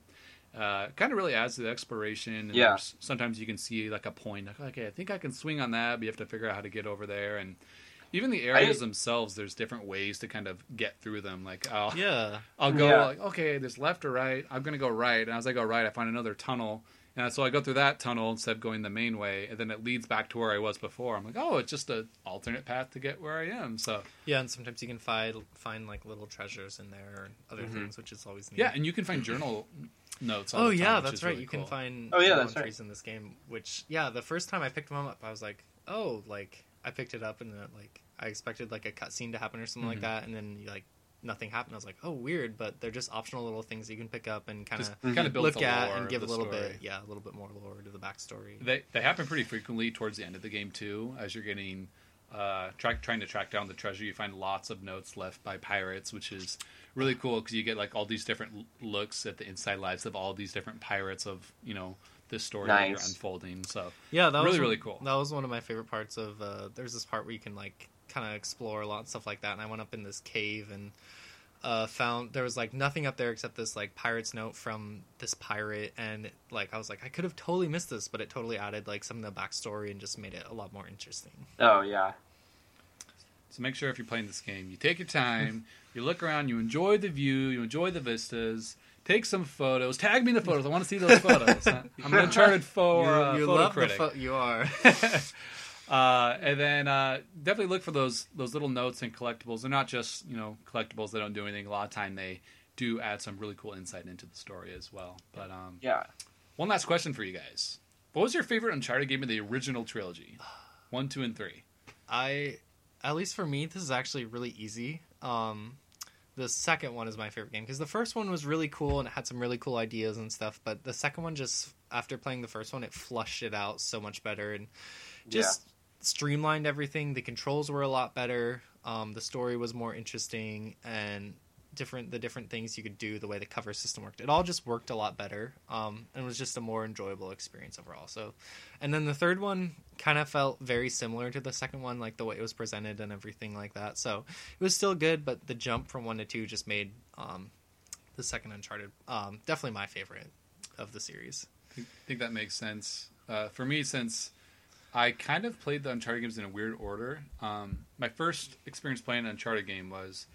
uh, kind of really adds to the exploration. And Yeah. Sometimes you can see like a point, like okay, I think I can swing on that, but you have to figure out how to get over there, and even the areas themselves, there's different ways to kind of get through them. Like I'll Yeah, I'll go Yeah. like okay, there's left or right. I'm gonna go right, and as I go right, I find another tunnel. And so I go through that tunnel instead of going the main way, and then it leads back to where I was before. I'm like, oh, it's just an alternate path to get where I am. So yeah, and sometimes you can find find like little treasures in there or other Mhm. things, which is always neat. yeah, and you can find journal notes. All Oh the time, yeah, which that's is right. really you cool. can find Oh, yeah, journal that's right. entries in this game. Which yeah, the first time I picked them up, I was like, oh, like I picked it up and then like I expected like a cutscene to happen or something Mhm. like that, and then like nothing happened. I was like, oh, weird, but they're just optional little things you can pick up and kind of kind of builds look the at and give a little story. bit, yeah, a little bit more lore to the backstory. They they happen pretty frequently towards the end of the game too, as you're getting uh, track trying to track down the treasure. You find lots of notes left by pirates, which is really cool because you get like all these different l- looks at the inside lives of all these different pirates of you know this story that you're Nice. unfolding. So Yeah, that Really, was really cool. That was one of my favorite parts of. Uh, there's this part where you can like kind of explore a lot and stuff like that. And I went up in this cave and uh, found there was like nothing up there except this like pirate's note from this pirate. And like I was like, I could have totally missed this, but it totally added like some of the backstory and just made it a lot more interesting. Oh yeah. so make sure if you're playing this game, you take your time, you look around, you enjoy the view, you enjoy the vistas. Take some photos. Tag me in the photos. I want to see those photos. I'm an Uncharted fo- you uh, you photo love critic. the pho- you are. uh, and then uh, definitely look for those those little notes and collectibles. They're not just you know collectibles that don't do anything. A lot of time they do add some really cool insight into the story as well. But um, Yeah. one last question for you guys: What was your favorite Uncharted game of the original trilogy? One, two, and three. I, at least for me, this is actually really easy. Um, the second one is my favorite game because the first one was really cool and it had some really cool ideas and stuff. But the second one, just after playing the first one, it flushed it out so much better and just streamlined everything. The controls were a lot better. Um, the story was more interesting and different. The different things you could do, the way the cover system worked, it all just worked a lot better. Um, and was just a more enjoyable experience overall. So, and then the third one kind of felt very similar to the second one, like the way it was presented and everything like that. So it was still good, but the jump from one to two just made um, the second Uncharted um, definitely my favorite of the series. I think that makes sense. Uh, for me, since I kind of played the Uncharted games in a weird order, um, my first experience playing an Uncharted game was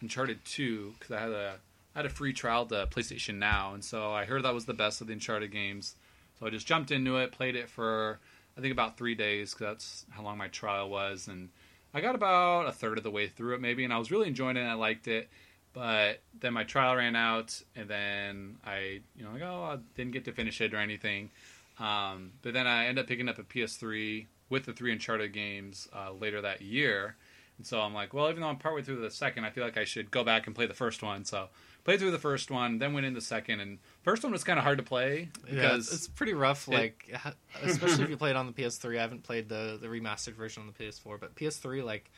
Uncharted 2 because I had a I had a free trial to PlayStation Now, and so I heard that was the best of the Uncharted games. So I just jumped into it, played it for I think about three days because that's how long my trial was, and I got about a third of the way through it, maybe, and I was really enjoying it. and I liked it, but then my trial ran out, and then I, you know, like, oh, I didn't get to finish it or anything. Um, but then I ended up picking up a PS3 with the three Uncharted games uh, later that year. And so I'm like, well, even though I'm partway through the second, I feel like I should go back and play the first one. So played through the first one, then went into the second, and first one was kind of hard to play because it's, it's pretty rough. it- Like, especially if you play it on the PS3. I haven't played the the remastered version on the PS4, but PS3 like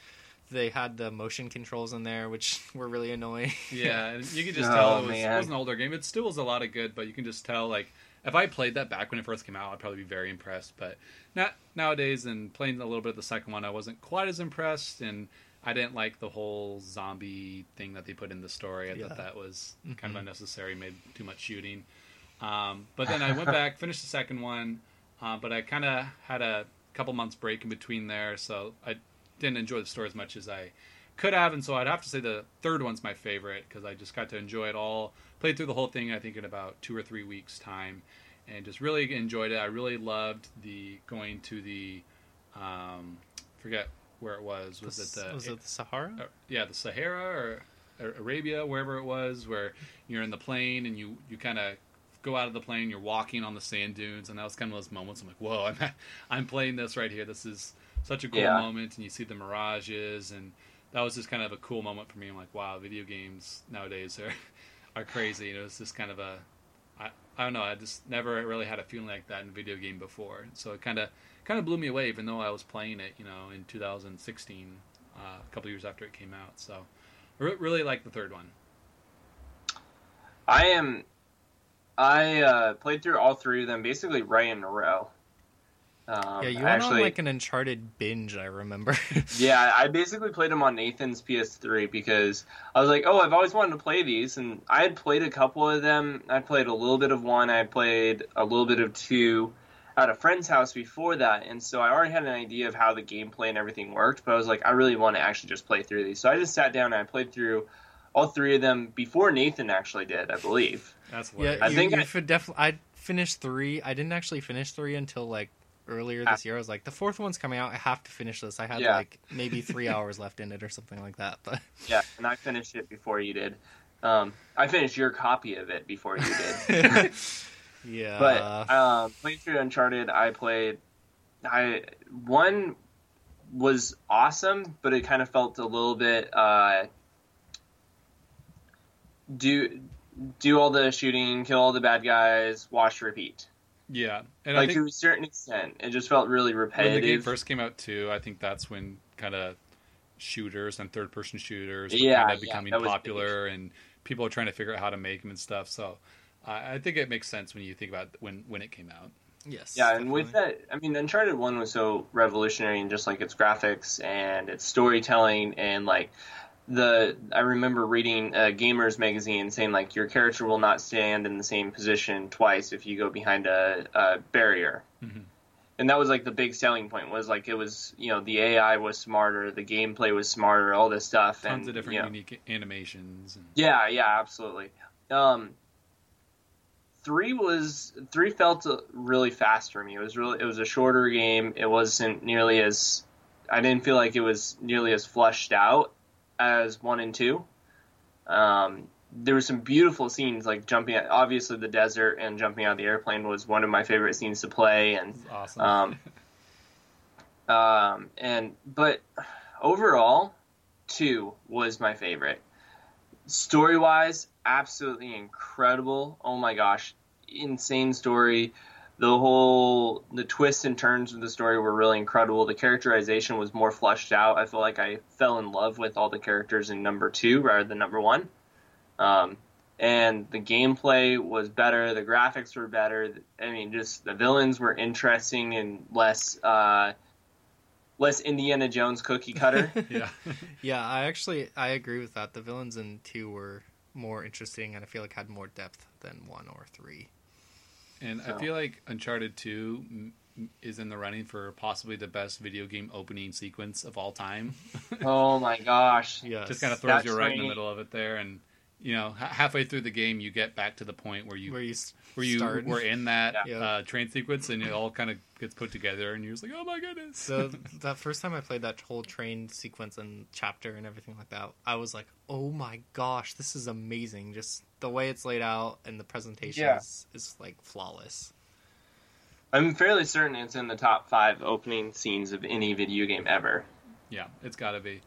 they had the motion controls in there, which were really annoying. yeah, and you could just Oh, tell it was, it was an older game. It still was a lot of good, but you can just tell like if I played that back when it first came out, I'd probably be very impressed. But not nowadays. And playing a little bit of the second one, I wasn't quite as impressed, and I didn't like the whole zombie thing that they put in the story. I Yeah. thought that was kind Mhm. of unnecessary, made too much shooting. Um, but then I went back, finished the second one, uh, but I kind of had a couple months break in between there, so I didn't enjoy the story as much as I could have, and so I'd have to say the third one's my favorite because I just got to enjoy it all. Played through the whole thing, I think, in about two or three weeks' time, and just really enjoyed it. I really loved the going to the, um, forget where it was. Was it the was it the Sahara? uh, yeah, the Sahara or, or Arabia, wherever it was, where you're in the plane and you you kind of go out of the plane, you're walking on the sand dunes, and that was kind of those moments. I'm like, whoa, I'm I'm playing this right here. This is such a cool Yeah. moment, and you see the mirages, and that was just kind of a cool moment for me. I'm like, wow, video games nowadays are are crazy. It was just kind of a I, I don't know. I just never really had a feeling like that in a video game before. So it kind of kind of blew me away, even though I was playing it, you know, in 2016, uh, a couple years after it came out. So I re- really like the third one. I am. I uh, played through all three of them basically right in a row. Um, yeah, you I went actually, on like an Uncharted binge. I remember. yeah, I basically played them on Nathan's PS3 because I was like, oh, I've always wanted to play these, and I had played a couple of them. I played a little bit of one. I played a little bit of two at a friend's house before that, and so I already had an idea of how the gameplay and everything worked. But I was like, I really want to actually just play through these, so I just sat down and I played through all three of them before Nathan actually did, I believe. That's yeah, hilarious. I you, think you I- fi- def- I finished three. I didn't actually finish three until like earlier this year. I was like, the fourth one's coming out. I have to finish this. I had Yeah. like maybe three hours left in it or something like that. But Yeah, and I finished it before you did. Um, I finished your copy of it before you did. yeah, but um, playing through Uncharted, I played. I one was awesome, but it kind of felt a little bit. Uh, do do all the shooting, kill all the bad guys, wash, repeat. Yeah, and like I think to a certain extent, it just felt really repetitive. when the game first came out too, I think that's when kind of shooters and third person shooters were Yeah, kind of yeah, becoming that was popular, and people are trying to figure out how to make them and stuff. So I I think it makes sense when you think about when when it came out. yes, Yeah, and with that, I mean, Uncharted One was so revolutionary in just like its graphics and its storytelling, and like the I remember reading a Gamers magazine saying like your character will not stand in the same position twice if you go behind a, a barrier, Mhm. and that was like the big selling point was like it was you know the AI was smarter, the gameplay was smarter, all this stuff, and Tons and of different you know, unique animations. And, yeah, yeah, absolutely. Um, three was three felt uh, really fast for me. It was really it was a shorter game. It wasn't nearly as I didn't feel like it was nearly as flushed out as one and two. Um, there were some beautiful scenes like jumping. Out, obviously, the desert and jumping out of the airplane was one of my favorite scenes to play, and awesome. um, um, and but overall, two was my favorite. Story wise, absolutely incredible. Oh my gosh, insane story. The whole the twists and turns of the story were really incredible. The characterization was more fleshed out. I feel like I fell in love with all the characters in number two rather than number one. Um, and the gameplay was better. The graphics were better. I mean, just the villains were interesting and less uh, less Indiana Jones cookie cutter. yeah. yeah, I actually I agree with that. The villains in two were more interesting, and I feel like had more depth than one or three. And I feel like Uncharted 2 m- m- is in the running for possibly the best video game opening sequence of all time. oh my gosh! Yeah. Just kind of throws That you right in the middle of it there. And you know, ha- halfway through the game, you get back to the point where you where you where you start. were in that Yeah. uh, train sequence, and it all kind of gets put together, and you're just like, oh my goodness. So that first time I played that whole train sequence and chapter and everything like that, I was like, "Oh my gosh, this is amazing!" Just the way it's laid out and the presentation Yeah. is, is like flawless. I'm fairly certain it's in the top five opening scenes of any video game ever. Yeah, it's got to be.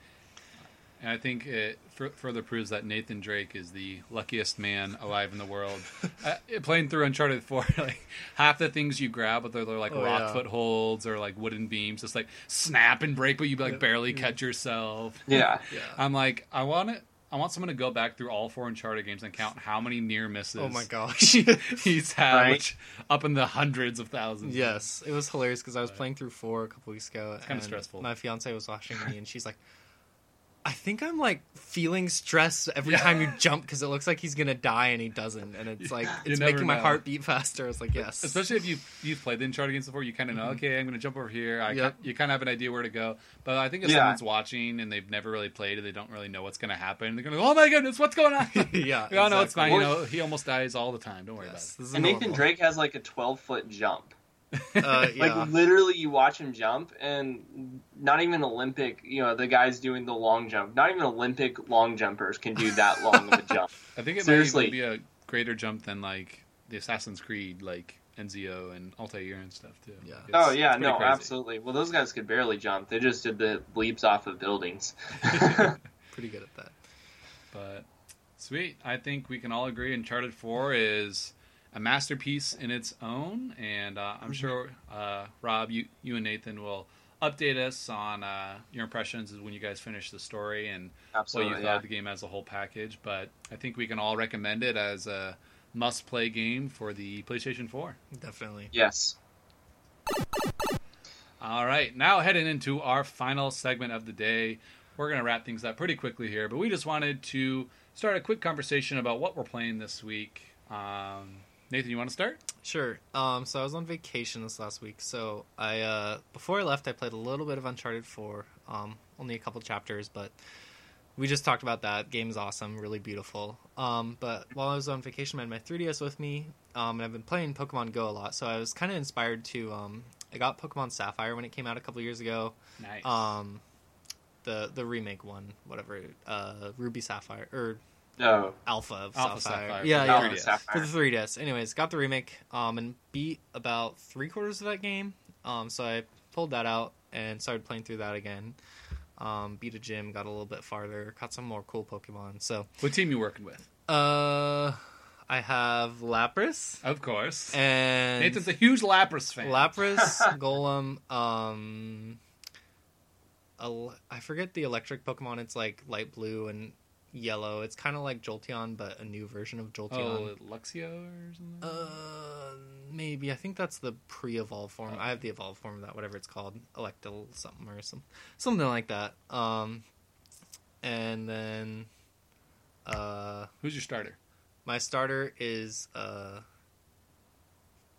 And I think it f- further proves that Nathan Drake is the luckiest man alive in the world. uh, playing through Uncharted 4, like half the things you grab, whether they're like Oh, rock yeah. footholds or like wooden beams, just like snap and break, but you like Yeah. barely catch yourself. Yeah. Yeah. I'm like, I want it. I want someone to go back through all four Uncharted games and count how many near misses. Oh my gosh. he's had, Right. which up in the hundreds of thousands. yes, it was hilarious because I was But- playing through four a couple weeks ago. It's kinda stressful. My fiance was watching me, and she's like. I think I'm like feeling stress every Yeah. time you jump because it looks like he's gonna die and he doesn't, and it's like it's never making my heart beat faster. It's like, yes, Especially if you you've played the Uncharted games before, you kind of know. Mm-hmm. Okay, I'm going to jump over here. I Yep. ki- you kind of have an idea where to go. But I think if Yeah. someone's watching and they've never really played it, they don't really know what's going to happen. They're going to go, "Oh my goodness, what's going on?" yeah, oh no, it's exactly. fine. You know, he almost dies all the time. Don't worry Yes, about this is And Nathan. Drake has like a 12 foot jump. Uh, yeah. Like literally, you watch him jump, and not even Olympic. You know, the guys doing the long jump. Not even Olympic long jumpers can do that long of a jump. I think it Seriously. might even be a greater jump than like the Assassin's Creed, like Enzio and Altair and stuff too. Yeah. It's- oh yeah, no, crazy. absolutely. Well, those guys could barely jump. They just did the leaps off of buildings. pretty good at that. But sweet. I think we can all agree Uncharted 4 is a masterpiece in its own. And uh, I'm sure, uh, Rob, you, you and Nathan will update us on uh, your impressions when you guys finish the story and what absolutely. you thought Yeah. of the game as a whole package. But I think we can all recommend it as a must play game for the PlayStation 4. Definitely. Yes. All right, now heading into our final segment of the day. We're going to wrap things up pretty quickly here, but we just wanted to start a quick conversation about what we're playing this week. Um, Nathan, you want to start? Sure. Um, so I was on vacation this last week. So I uh, before I left, I played a little bit of Uncharted Four. Um, only a couple chapters, but we just talked about that. Game is awesome, really beautiful. Um, but while I was on vacation, I had my 3DS with me, um, and I've been playing Pokemon Go a lot. So I was kind of inspired to. Um, I got Pokemon Sapphire when it came out a couple years ago. Nice. Um, the the remake one, whatever, uh, Ruby Sapphire or No. Alpha of Alpha Sapphire. Sapphire. Yeah, for yeah. the Alpha 3DS. Sapphire. For the 3DS. Anyways, got the remake um, and beat about three quarters of that game. Um, so I pulled that out and started playing through that again. Um, beat a gym, got a little bit farther, caught some more cool Pokemon. So, What team you working with? uh, I have Lapras Of course. and Nathan's a huge Lapras fan. Lapras, Golem. Um, I forget the electric Pokemon. It's like light blue and yellow. It's kind of like Jolteon, but a new version of Jolteon. oh, Luxio or something? Uh, maybe. I think that's the pre-evolved form. Oh. I have the evolved form of that, whatever it's called, Electal something or some something like that. Um, and then, uh, Who's your starter? my starter is uh,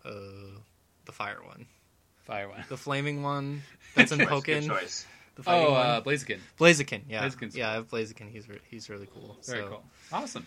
uh, the fire one, Fire one. the flaming one that's in Good good Pokken, choice. The fighting Oh, uh, one. Blaziken. Blaziken. Yeah, Blaziken's yeah, I have Blaziken. He's re- he's really cool. Very so, cool. Awesome.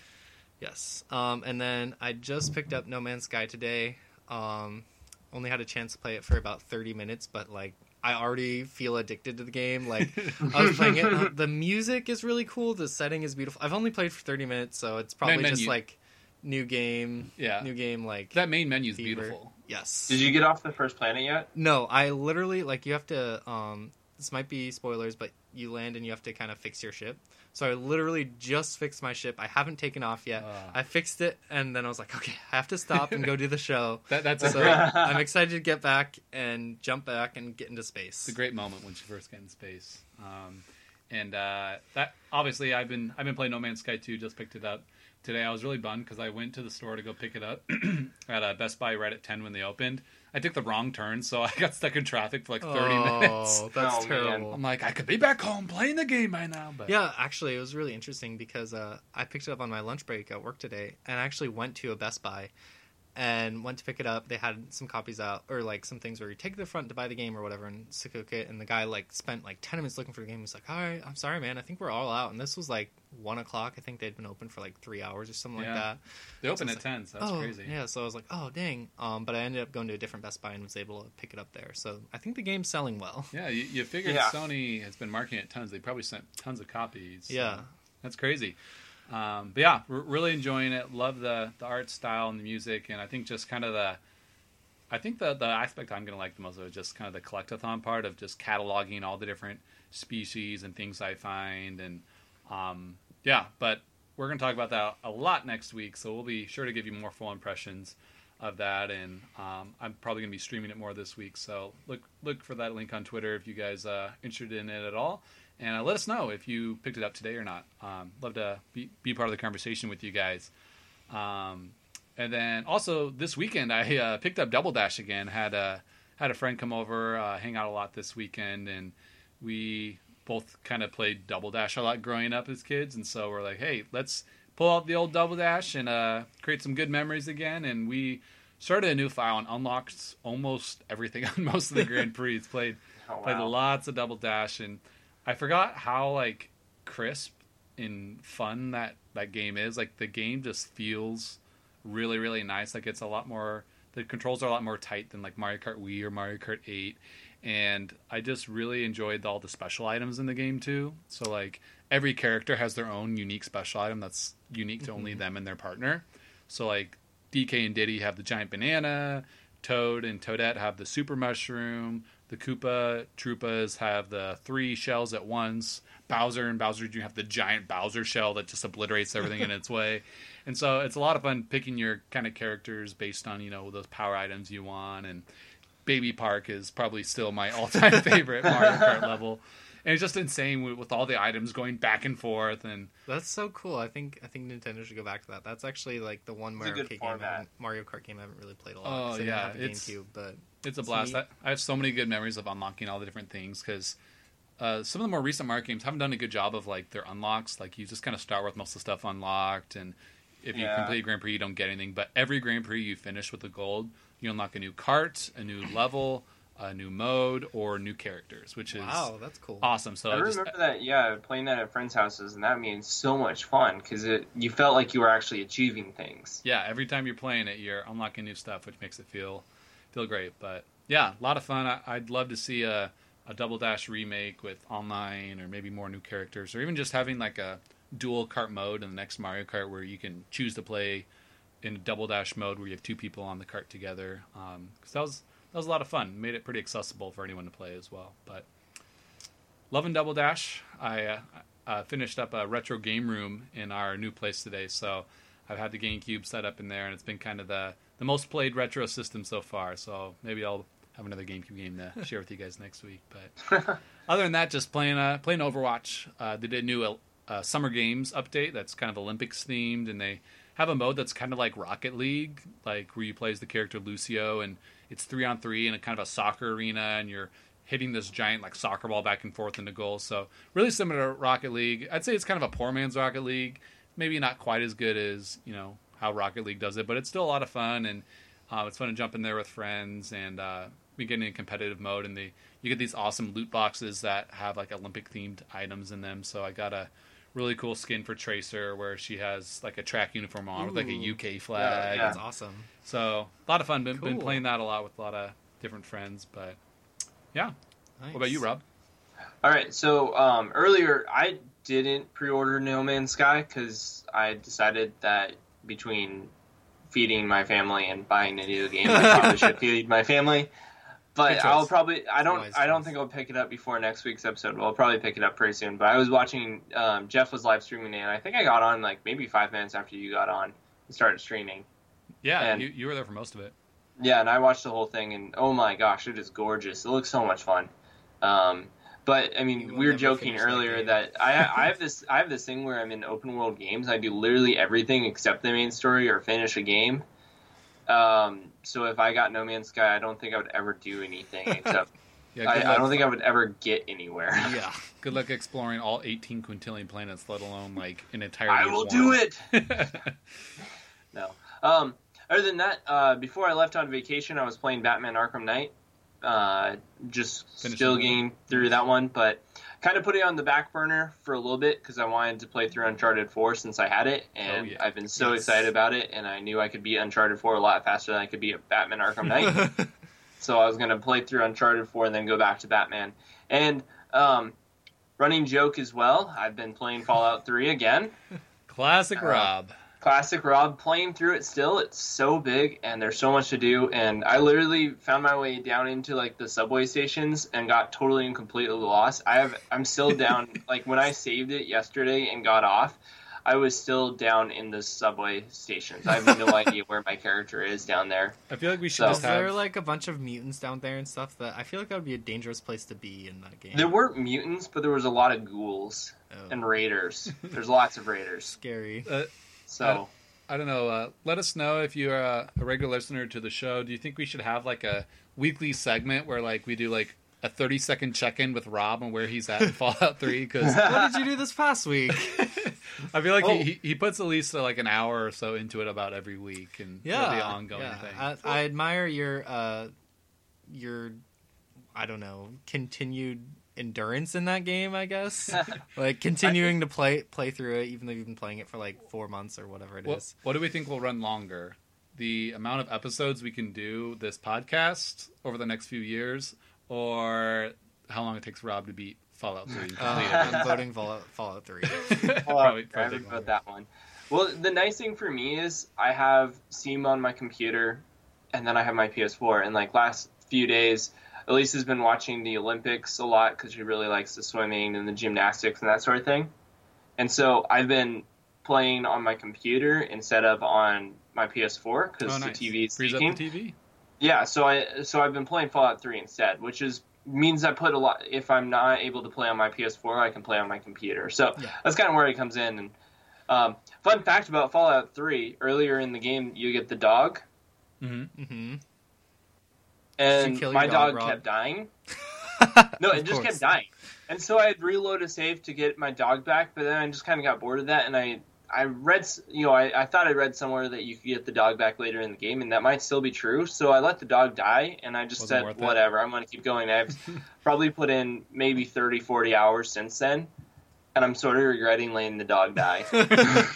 Yes. Um, and then I just picked up No Man's Sky today. Um, only had a chance to play it for about 30 minutes, but like I already feel addicted to the game. Like I was playing it. uh, The music is really cool. The setting is beautiful. I've only played for 30 minutes, so it's probably Man just menu. like new game. Yeah. New game. Like That main menu is beautiful. yes. Did you get off the first planet yet? No, I literally like you have to. Um, this might be spoilers, but you land and you have to kind of fix your ship. So I literally just fixed my ship. I haven't taken off yet. Ah. I fixed it, and then I was like, okay, I have to stop and go do the show. That, that's So I'm excited to get back and jump back and get into space. it's a great moment when you first get in space. Um, and uh, that obviously I've been I've been playing No Man's Sky 2. Just picked it up today. I was really bummed because I went to the store to go pick it up at uh, Best Buy right at 10 when they opened. I took the wrong turn, so I got stuck in traffic for like 30 minutes. Oh, that's Oh, man. terrible. I'm like, I could be back home playing the game by now, but Yeah, actually, it was really interesting because uh, I picked it up on my lunch break at work today, and I actually went to a Best Buy, and went to pick it up. They had some copies out, or like some things where you take the front to buy the game or whatever, and Sikook it. And the guy like spent like ten minutes looking for the game. He's like, "All right, I'm sorry, man. I think we're all out." And this was like one o'clock. I think they'd been open for like three hours or something Yeah. like that. They opened So at it's ten, so that's oh, crazy. yeah. So I was like, "Oh, dang!" Um, but I ended up going to a different Best Buy and was able to pick it up there. So I think the game's selling well. Yeah, you, you figured Yeah. Sony has been marketing it tons. They probably sent tons of copies. so Yeah. that's crazy. Um, but yeah, we're really enjoying it. Love the the art style and the music, and I think just kind of the, I think the the aspect I'm gonna like the most of is just kind of the collectathon part of just cataloging all the different species and things I find, and um, yeah. But we're gonna talk about that a lot next week, so we'll be sure to give you more full impressions of that, and um, I'm probably gonna be streaming it more this week. So look look for that link on Twitter if you guys uh, interested in it at all, and uh, let us know if you picked it up today or not. Um, love to be, be part of the conversation with you guys. Um, and then also this weekend, I uh, picked up Double Dash again. Had a had a friend come over, uh, hang out a lot this weekend, and we both kind of played Double Dash a lot growing up as kids. And so we're like, hey, let's pull out the old Double Dash and uh, create some good memories again. And we started a new file and unlocked almost everything on most of the Grand Prix. Played Oh, played lots of double dash and i forgot how like crisp and fun that that game is. Like the game just feels really really nice. Like it's a lot more the controls are a lot more tight than like mario kart wii or mario kart 8 and i just really enjoyed all the special items in the game too. So like every character has their own unique special item that's unique to only mm-hmm. them and their partner. So like dk and diddy have the giant banana toad and toadette have the super mushroom the Koopa Troopas have the three shells at once. Bowser and Bowser Jr. have the giant Bowser shell that just obliterates everything in its way. And so it's a lot of fun picking your kind of characters based on, you know, those power items you want. And Baby Park is probably still my all time favorite Mario Kart level. And it's just insane with, with all the items going back and forth. And That's so cool. I think I think Nintendo should go back to that. That's actually like the one Mario, Kart game I haven't- Mario Kart game I haven't really played a lot. Oh, 'cause I didn't yeah, have a it's- GameCube, but It's a It's blast. I, I have so many good memories of unlocking all the different things because uh, some of the more recent Mario games haven't done a good job of like their unlocks. Like you just kind of start with most of the stuff unlocked, and if you Yeah. complete Grand Prix, you don't get anything. But every Grand Prix you finish with the gold, you unlock a new cart, a new level, a new mode, or new characters, which is wow, that's cool. awesome. So I remember that, yeah, playing that at friends' houses, and that means so much fun because it you felt like you were actually achieving things. yeah, every time you're playing it, you're unlocking new stuff, which makes it feel feel great. But yeah, a lot of fun. I, I'd love to see a, a Double Dash remake with online, or maybe more new characters, or even just having like a dual cart mode in the next Mario Kart where you can choose to play in Double Dash mode where you have two people on the cart together. Because that was that was a lot of fun. Made it pretty accessible for anyone to play as well. But loving Double Dash. I uh, uh, finished up a retro game room in our new place today, so I've had the GameCube set up in there, and it's been kind of the the most played retro system so far. So maybe I'll have another GameCube game to share with you guys next week. But other than that, just playing uh, playing Overwatch. Uh, they did a new uh, Summer Games update that's kind of Olympics themed, and they have a mode that's kind of like Rocket League, like where you play as the character Lucio, and it's three on three in a kind of a soccer arena, and you're hitting this giant like soccer ball back and forth into goals. So really similar to Rocket League. I'd say it's kind of a poor man's Rocket League. Maybe not quite as good as you know how Rocket League does it, but it's still a lot of fun, and uh, it's fun to jump in there with friends and uh, we get in competitive mode, and they you get these awesome loot boxes that have like Olympic themed items in them. So I got a really cool skin for Tracer where she has like a track uniform on with like a UK flag. yeah. That's awesome. So a lot of fun. Been, been playing that a lot with a lot of different friends. But yeah, Nice. what about you, Rob? All right, so um, earlier I didn't pre-order No Man's Sky because I decided that between feeding my family and buying a new game, I probably should feed my family. But. I'll probably I It's don't I don't think I'll pick it up before next week's episode. Well, I'll probably pick it up pretty soon. But I was watching um, Jeff was live streaming it, and I think I got on like maybe five minutes after you got on and started streaming. Yeah, And- you, you were there for most of it. Yeah, and I watched the whole thing, and oh my gosh, it is gorgeous. It looks so much fun. Um, but I mean, we were joking finish that earlier that, I I have this I have this thing where I'm in open world games. I do literally everything except the main story or finish a game. Um, so if I got No Man's Sky, I don't think I would ever do anything except Yeah, I, I don't think I would ever get anywhere. Yeah, good luck exploring all 18 quintillion planets, let alone like an entire. I will do it. No. Um, other than that, uh, before I left on vacation, I was playing Batman Arkham Knight. Uh, just Finishing still getting through that one, but kind of put it on the back burner for a little bit because I wanted to play through Uncharted 4 since I had it, and Oh, yeah. I've been so Yes. excited about it, and I knew I could beat Uncharted 4 a lot faster than I could beat Batman Arkham Knight. so I was going to play through Uncharted 4 and then go back to Batman. And um, running joke as well, I've been playing Fallout 3 again. Classic Uh, Rob. Classic Rob playing through it still. It's so big and there's so much to do. And I literally found my way down into like the subway stations and got totally and completely lost. I have I'm still down. like when I saved it yesterday and got off, I was still down in the subway stations. I have no idea where my character is down there. I feel like we should So- just Is there have. like a bunch of mutants down there and stuff that I feel like that would be a dangerous place to be in that game. There weren't mutants, but there was a lot of ghouls Oh, and raiders. There's lots of raiders. scary. Uh, So I don't know. Uh, let us know if you're a, a regular listener to the show. Do you think we should have like a weekly segment where like we do like a 30 second check in with Rob on where he's at in Fallout 3? Because what did you do this past week? I feel like Oh. he, he he puts at least uh, like an hour or so into it about every week and yeah, the ongoing yeah. thing. I, I admire your uh, your I don't know continued endurance in that game. I guess like continuing to play play through it, even though you've been playing it for like four months or whatever it is. what, what do we think will run longer? The amount of episodes we can do this podcast over the next few years, or how long it takes Rob to beat Fallout 3? Uh. I'm voting Fallout, Fallout Three. Fallout, Probably- I probably would vote that one. Well, the nice thing for me is I have Steam on my computer, and then I have my PS4. And like last few days, Elise has been watching the Olympics a lot because she really likes the swimming and the gymnastics and that sort of thing. And so I've been playing on my computer instead of on my PS4 because Oh, nice. the TV is Frees up leaking. the TV. Yeah, so I so I've been playing Fallout 3 instead, which is means I put a lot. If I'm not able to play on my PS4, I can play on my computer. So Yeah. that's kind of where it comes in. And um, fun fact about Fallout 3: earlier in the game, you get the dog, Mm-hmm. hmm and my dog, dog, kept dying. No, it just course. kept dying. And so I had reload a save to get my dog back, but then I just kind of got bored of that, and I I read, you know, I, I thought I read somewhere that you could get the dog back later in the game, and that might still be true. So I let the dog die, and I just Wasn't said, worth it. whatever, I'm going to keep going. I've probably put in maybe 30, 40 hours since then, and I'm sort of regretting letting the dog die.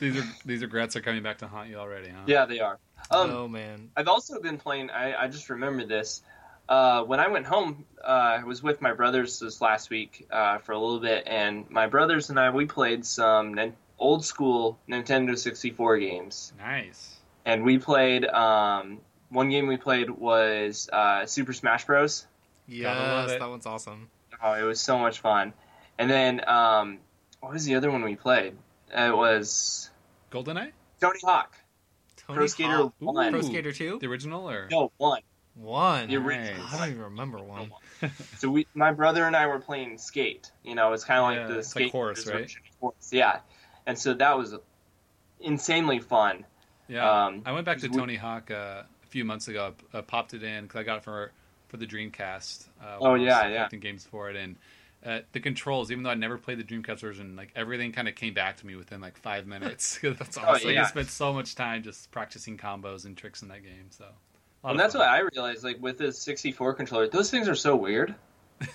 These are these regrets are coming back to haunt you already, huh? yeah, they are. Um, oh man, I've also been playing. I, I just remember this. Uh, when I went home, uh, I was with my brothers this last week uh, for a little bit, and my brothers and I we played some nin- old school Nintendo 64 games, Nice. and we played. Um, one game we played was uh, Super Smash Bros. love yes, that one's awesome. Oh, it was so much fun. And then um, what was the other one we played? It was GoldenEye, Tony Hawk Tony Pro Skater Hawk. One. Pro Skater Two, the original, or No, one. one. The Nice. original. I don't even remember one. So we, my brother and I were playing skate. You know, it's kind of Yeah, like the it's like skate horse, right? version horse. Yeah, and so that was insanely fun. Yeah, Um, I went back to we- Tony Hawk uh, a few months ago. I uh, popped it in because I got it for for the Dreamcast. Uh, Oh, when I was yeah, yeah. collecting games for it, and uh, the controls. Even though I never played the Dreamcast version, like everything kind of came back to me within like five minutes. That's Oh, awesome. Like, yeah. I spent so much time just practicing combos and tricks in that game. So, And that's fun. what I realized. Like with the 64 controller, those things are so weird.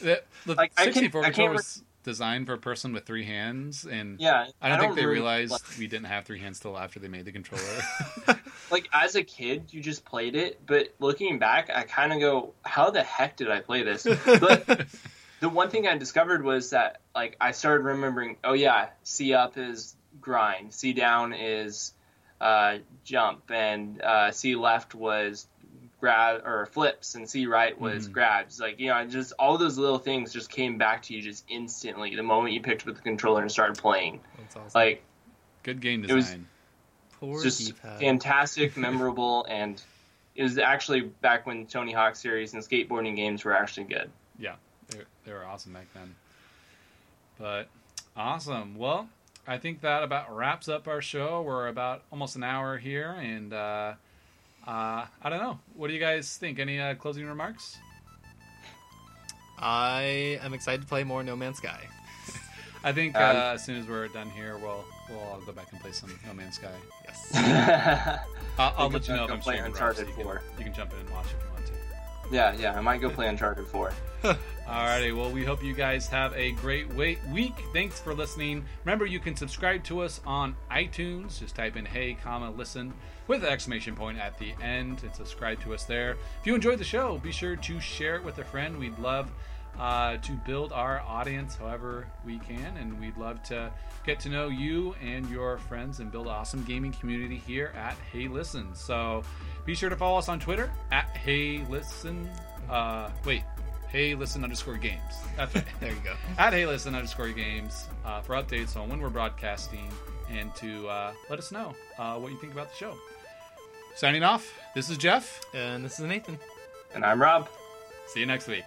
The, the Like, I can- 64 I can't controller re- was designed for a person with three hands, and Yeah, I don't think they really- realized like- we didn't have three hands till after they made the controller. like as a kid you just played it but looking back i kind of go how the heck did i play this but the one thing i discovered was that like i started remembering oh yeah c up is grind c down is uh, jump and uh, c left was grab or flips and c right was Mhm. grabs like you know just all those little things just came back to you just instantly the moment you picked up the controller and started playing That's awesome. like Good game It was- design. Poor just D-pad. fantastic, memorable, and it was actually back when Tony Hawk series and skateboarding games were actually good. They, they were awesome back then. But awesome. Well, I think that about wraps up our show. We're about almost an hour here, and uh, uh, I don't know. What do you guys think? Any uh, closing remarks? I am excited to play more No Man's Sky. I think Um, uh, as soon as we're done here, we'll we'll all go back and play some No Man's Sky. Yes. I'll, I'll let you know if I'm playing streaming. Rob, Uncharted so you, can, 4. you can jump in and watch if you want to. Yeah, yeah, I might go play Uncharted 4. Alrighty, well, we hope you guys have a great wait week. Thanks for listening. Remember, you can subscribe to us on iTunes. Just type in "Hey, comma listen" with an exclamation point at the end, and subscribe to us there. If you enjoyed the show, be sure to share it with a friend. We'd love uh, to build our audience however we can, and we'd love to get to know you and your friends and build an awesome gaming community here at Hey Listen. So, be sure to follow us on Twitter at Hey Listen. Uh, wait. Hey, listen underscore games. That's right. There you go. At Hey, listen underscore games uh, for updates on when we're broadcasting and to uh, let us know uh, what you think about the show. Signing off, this is Jeff. And this is Nathan. And I'm Rob. See you next week.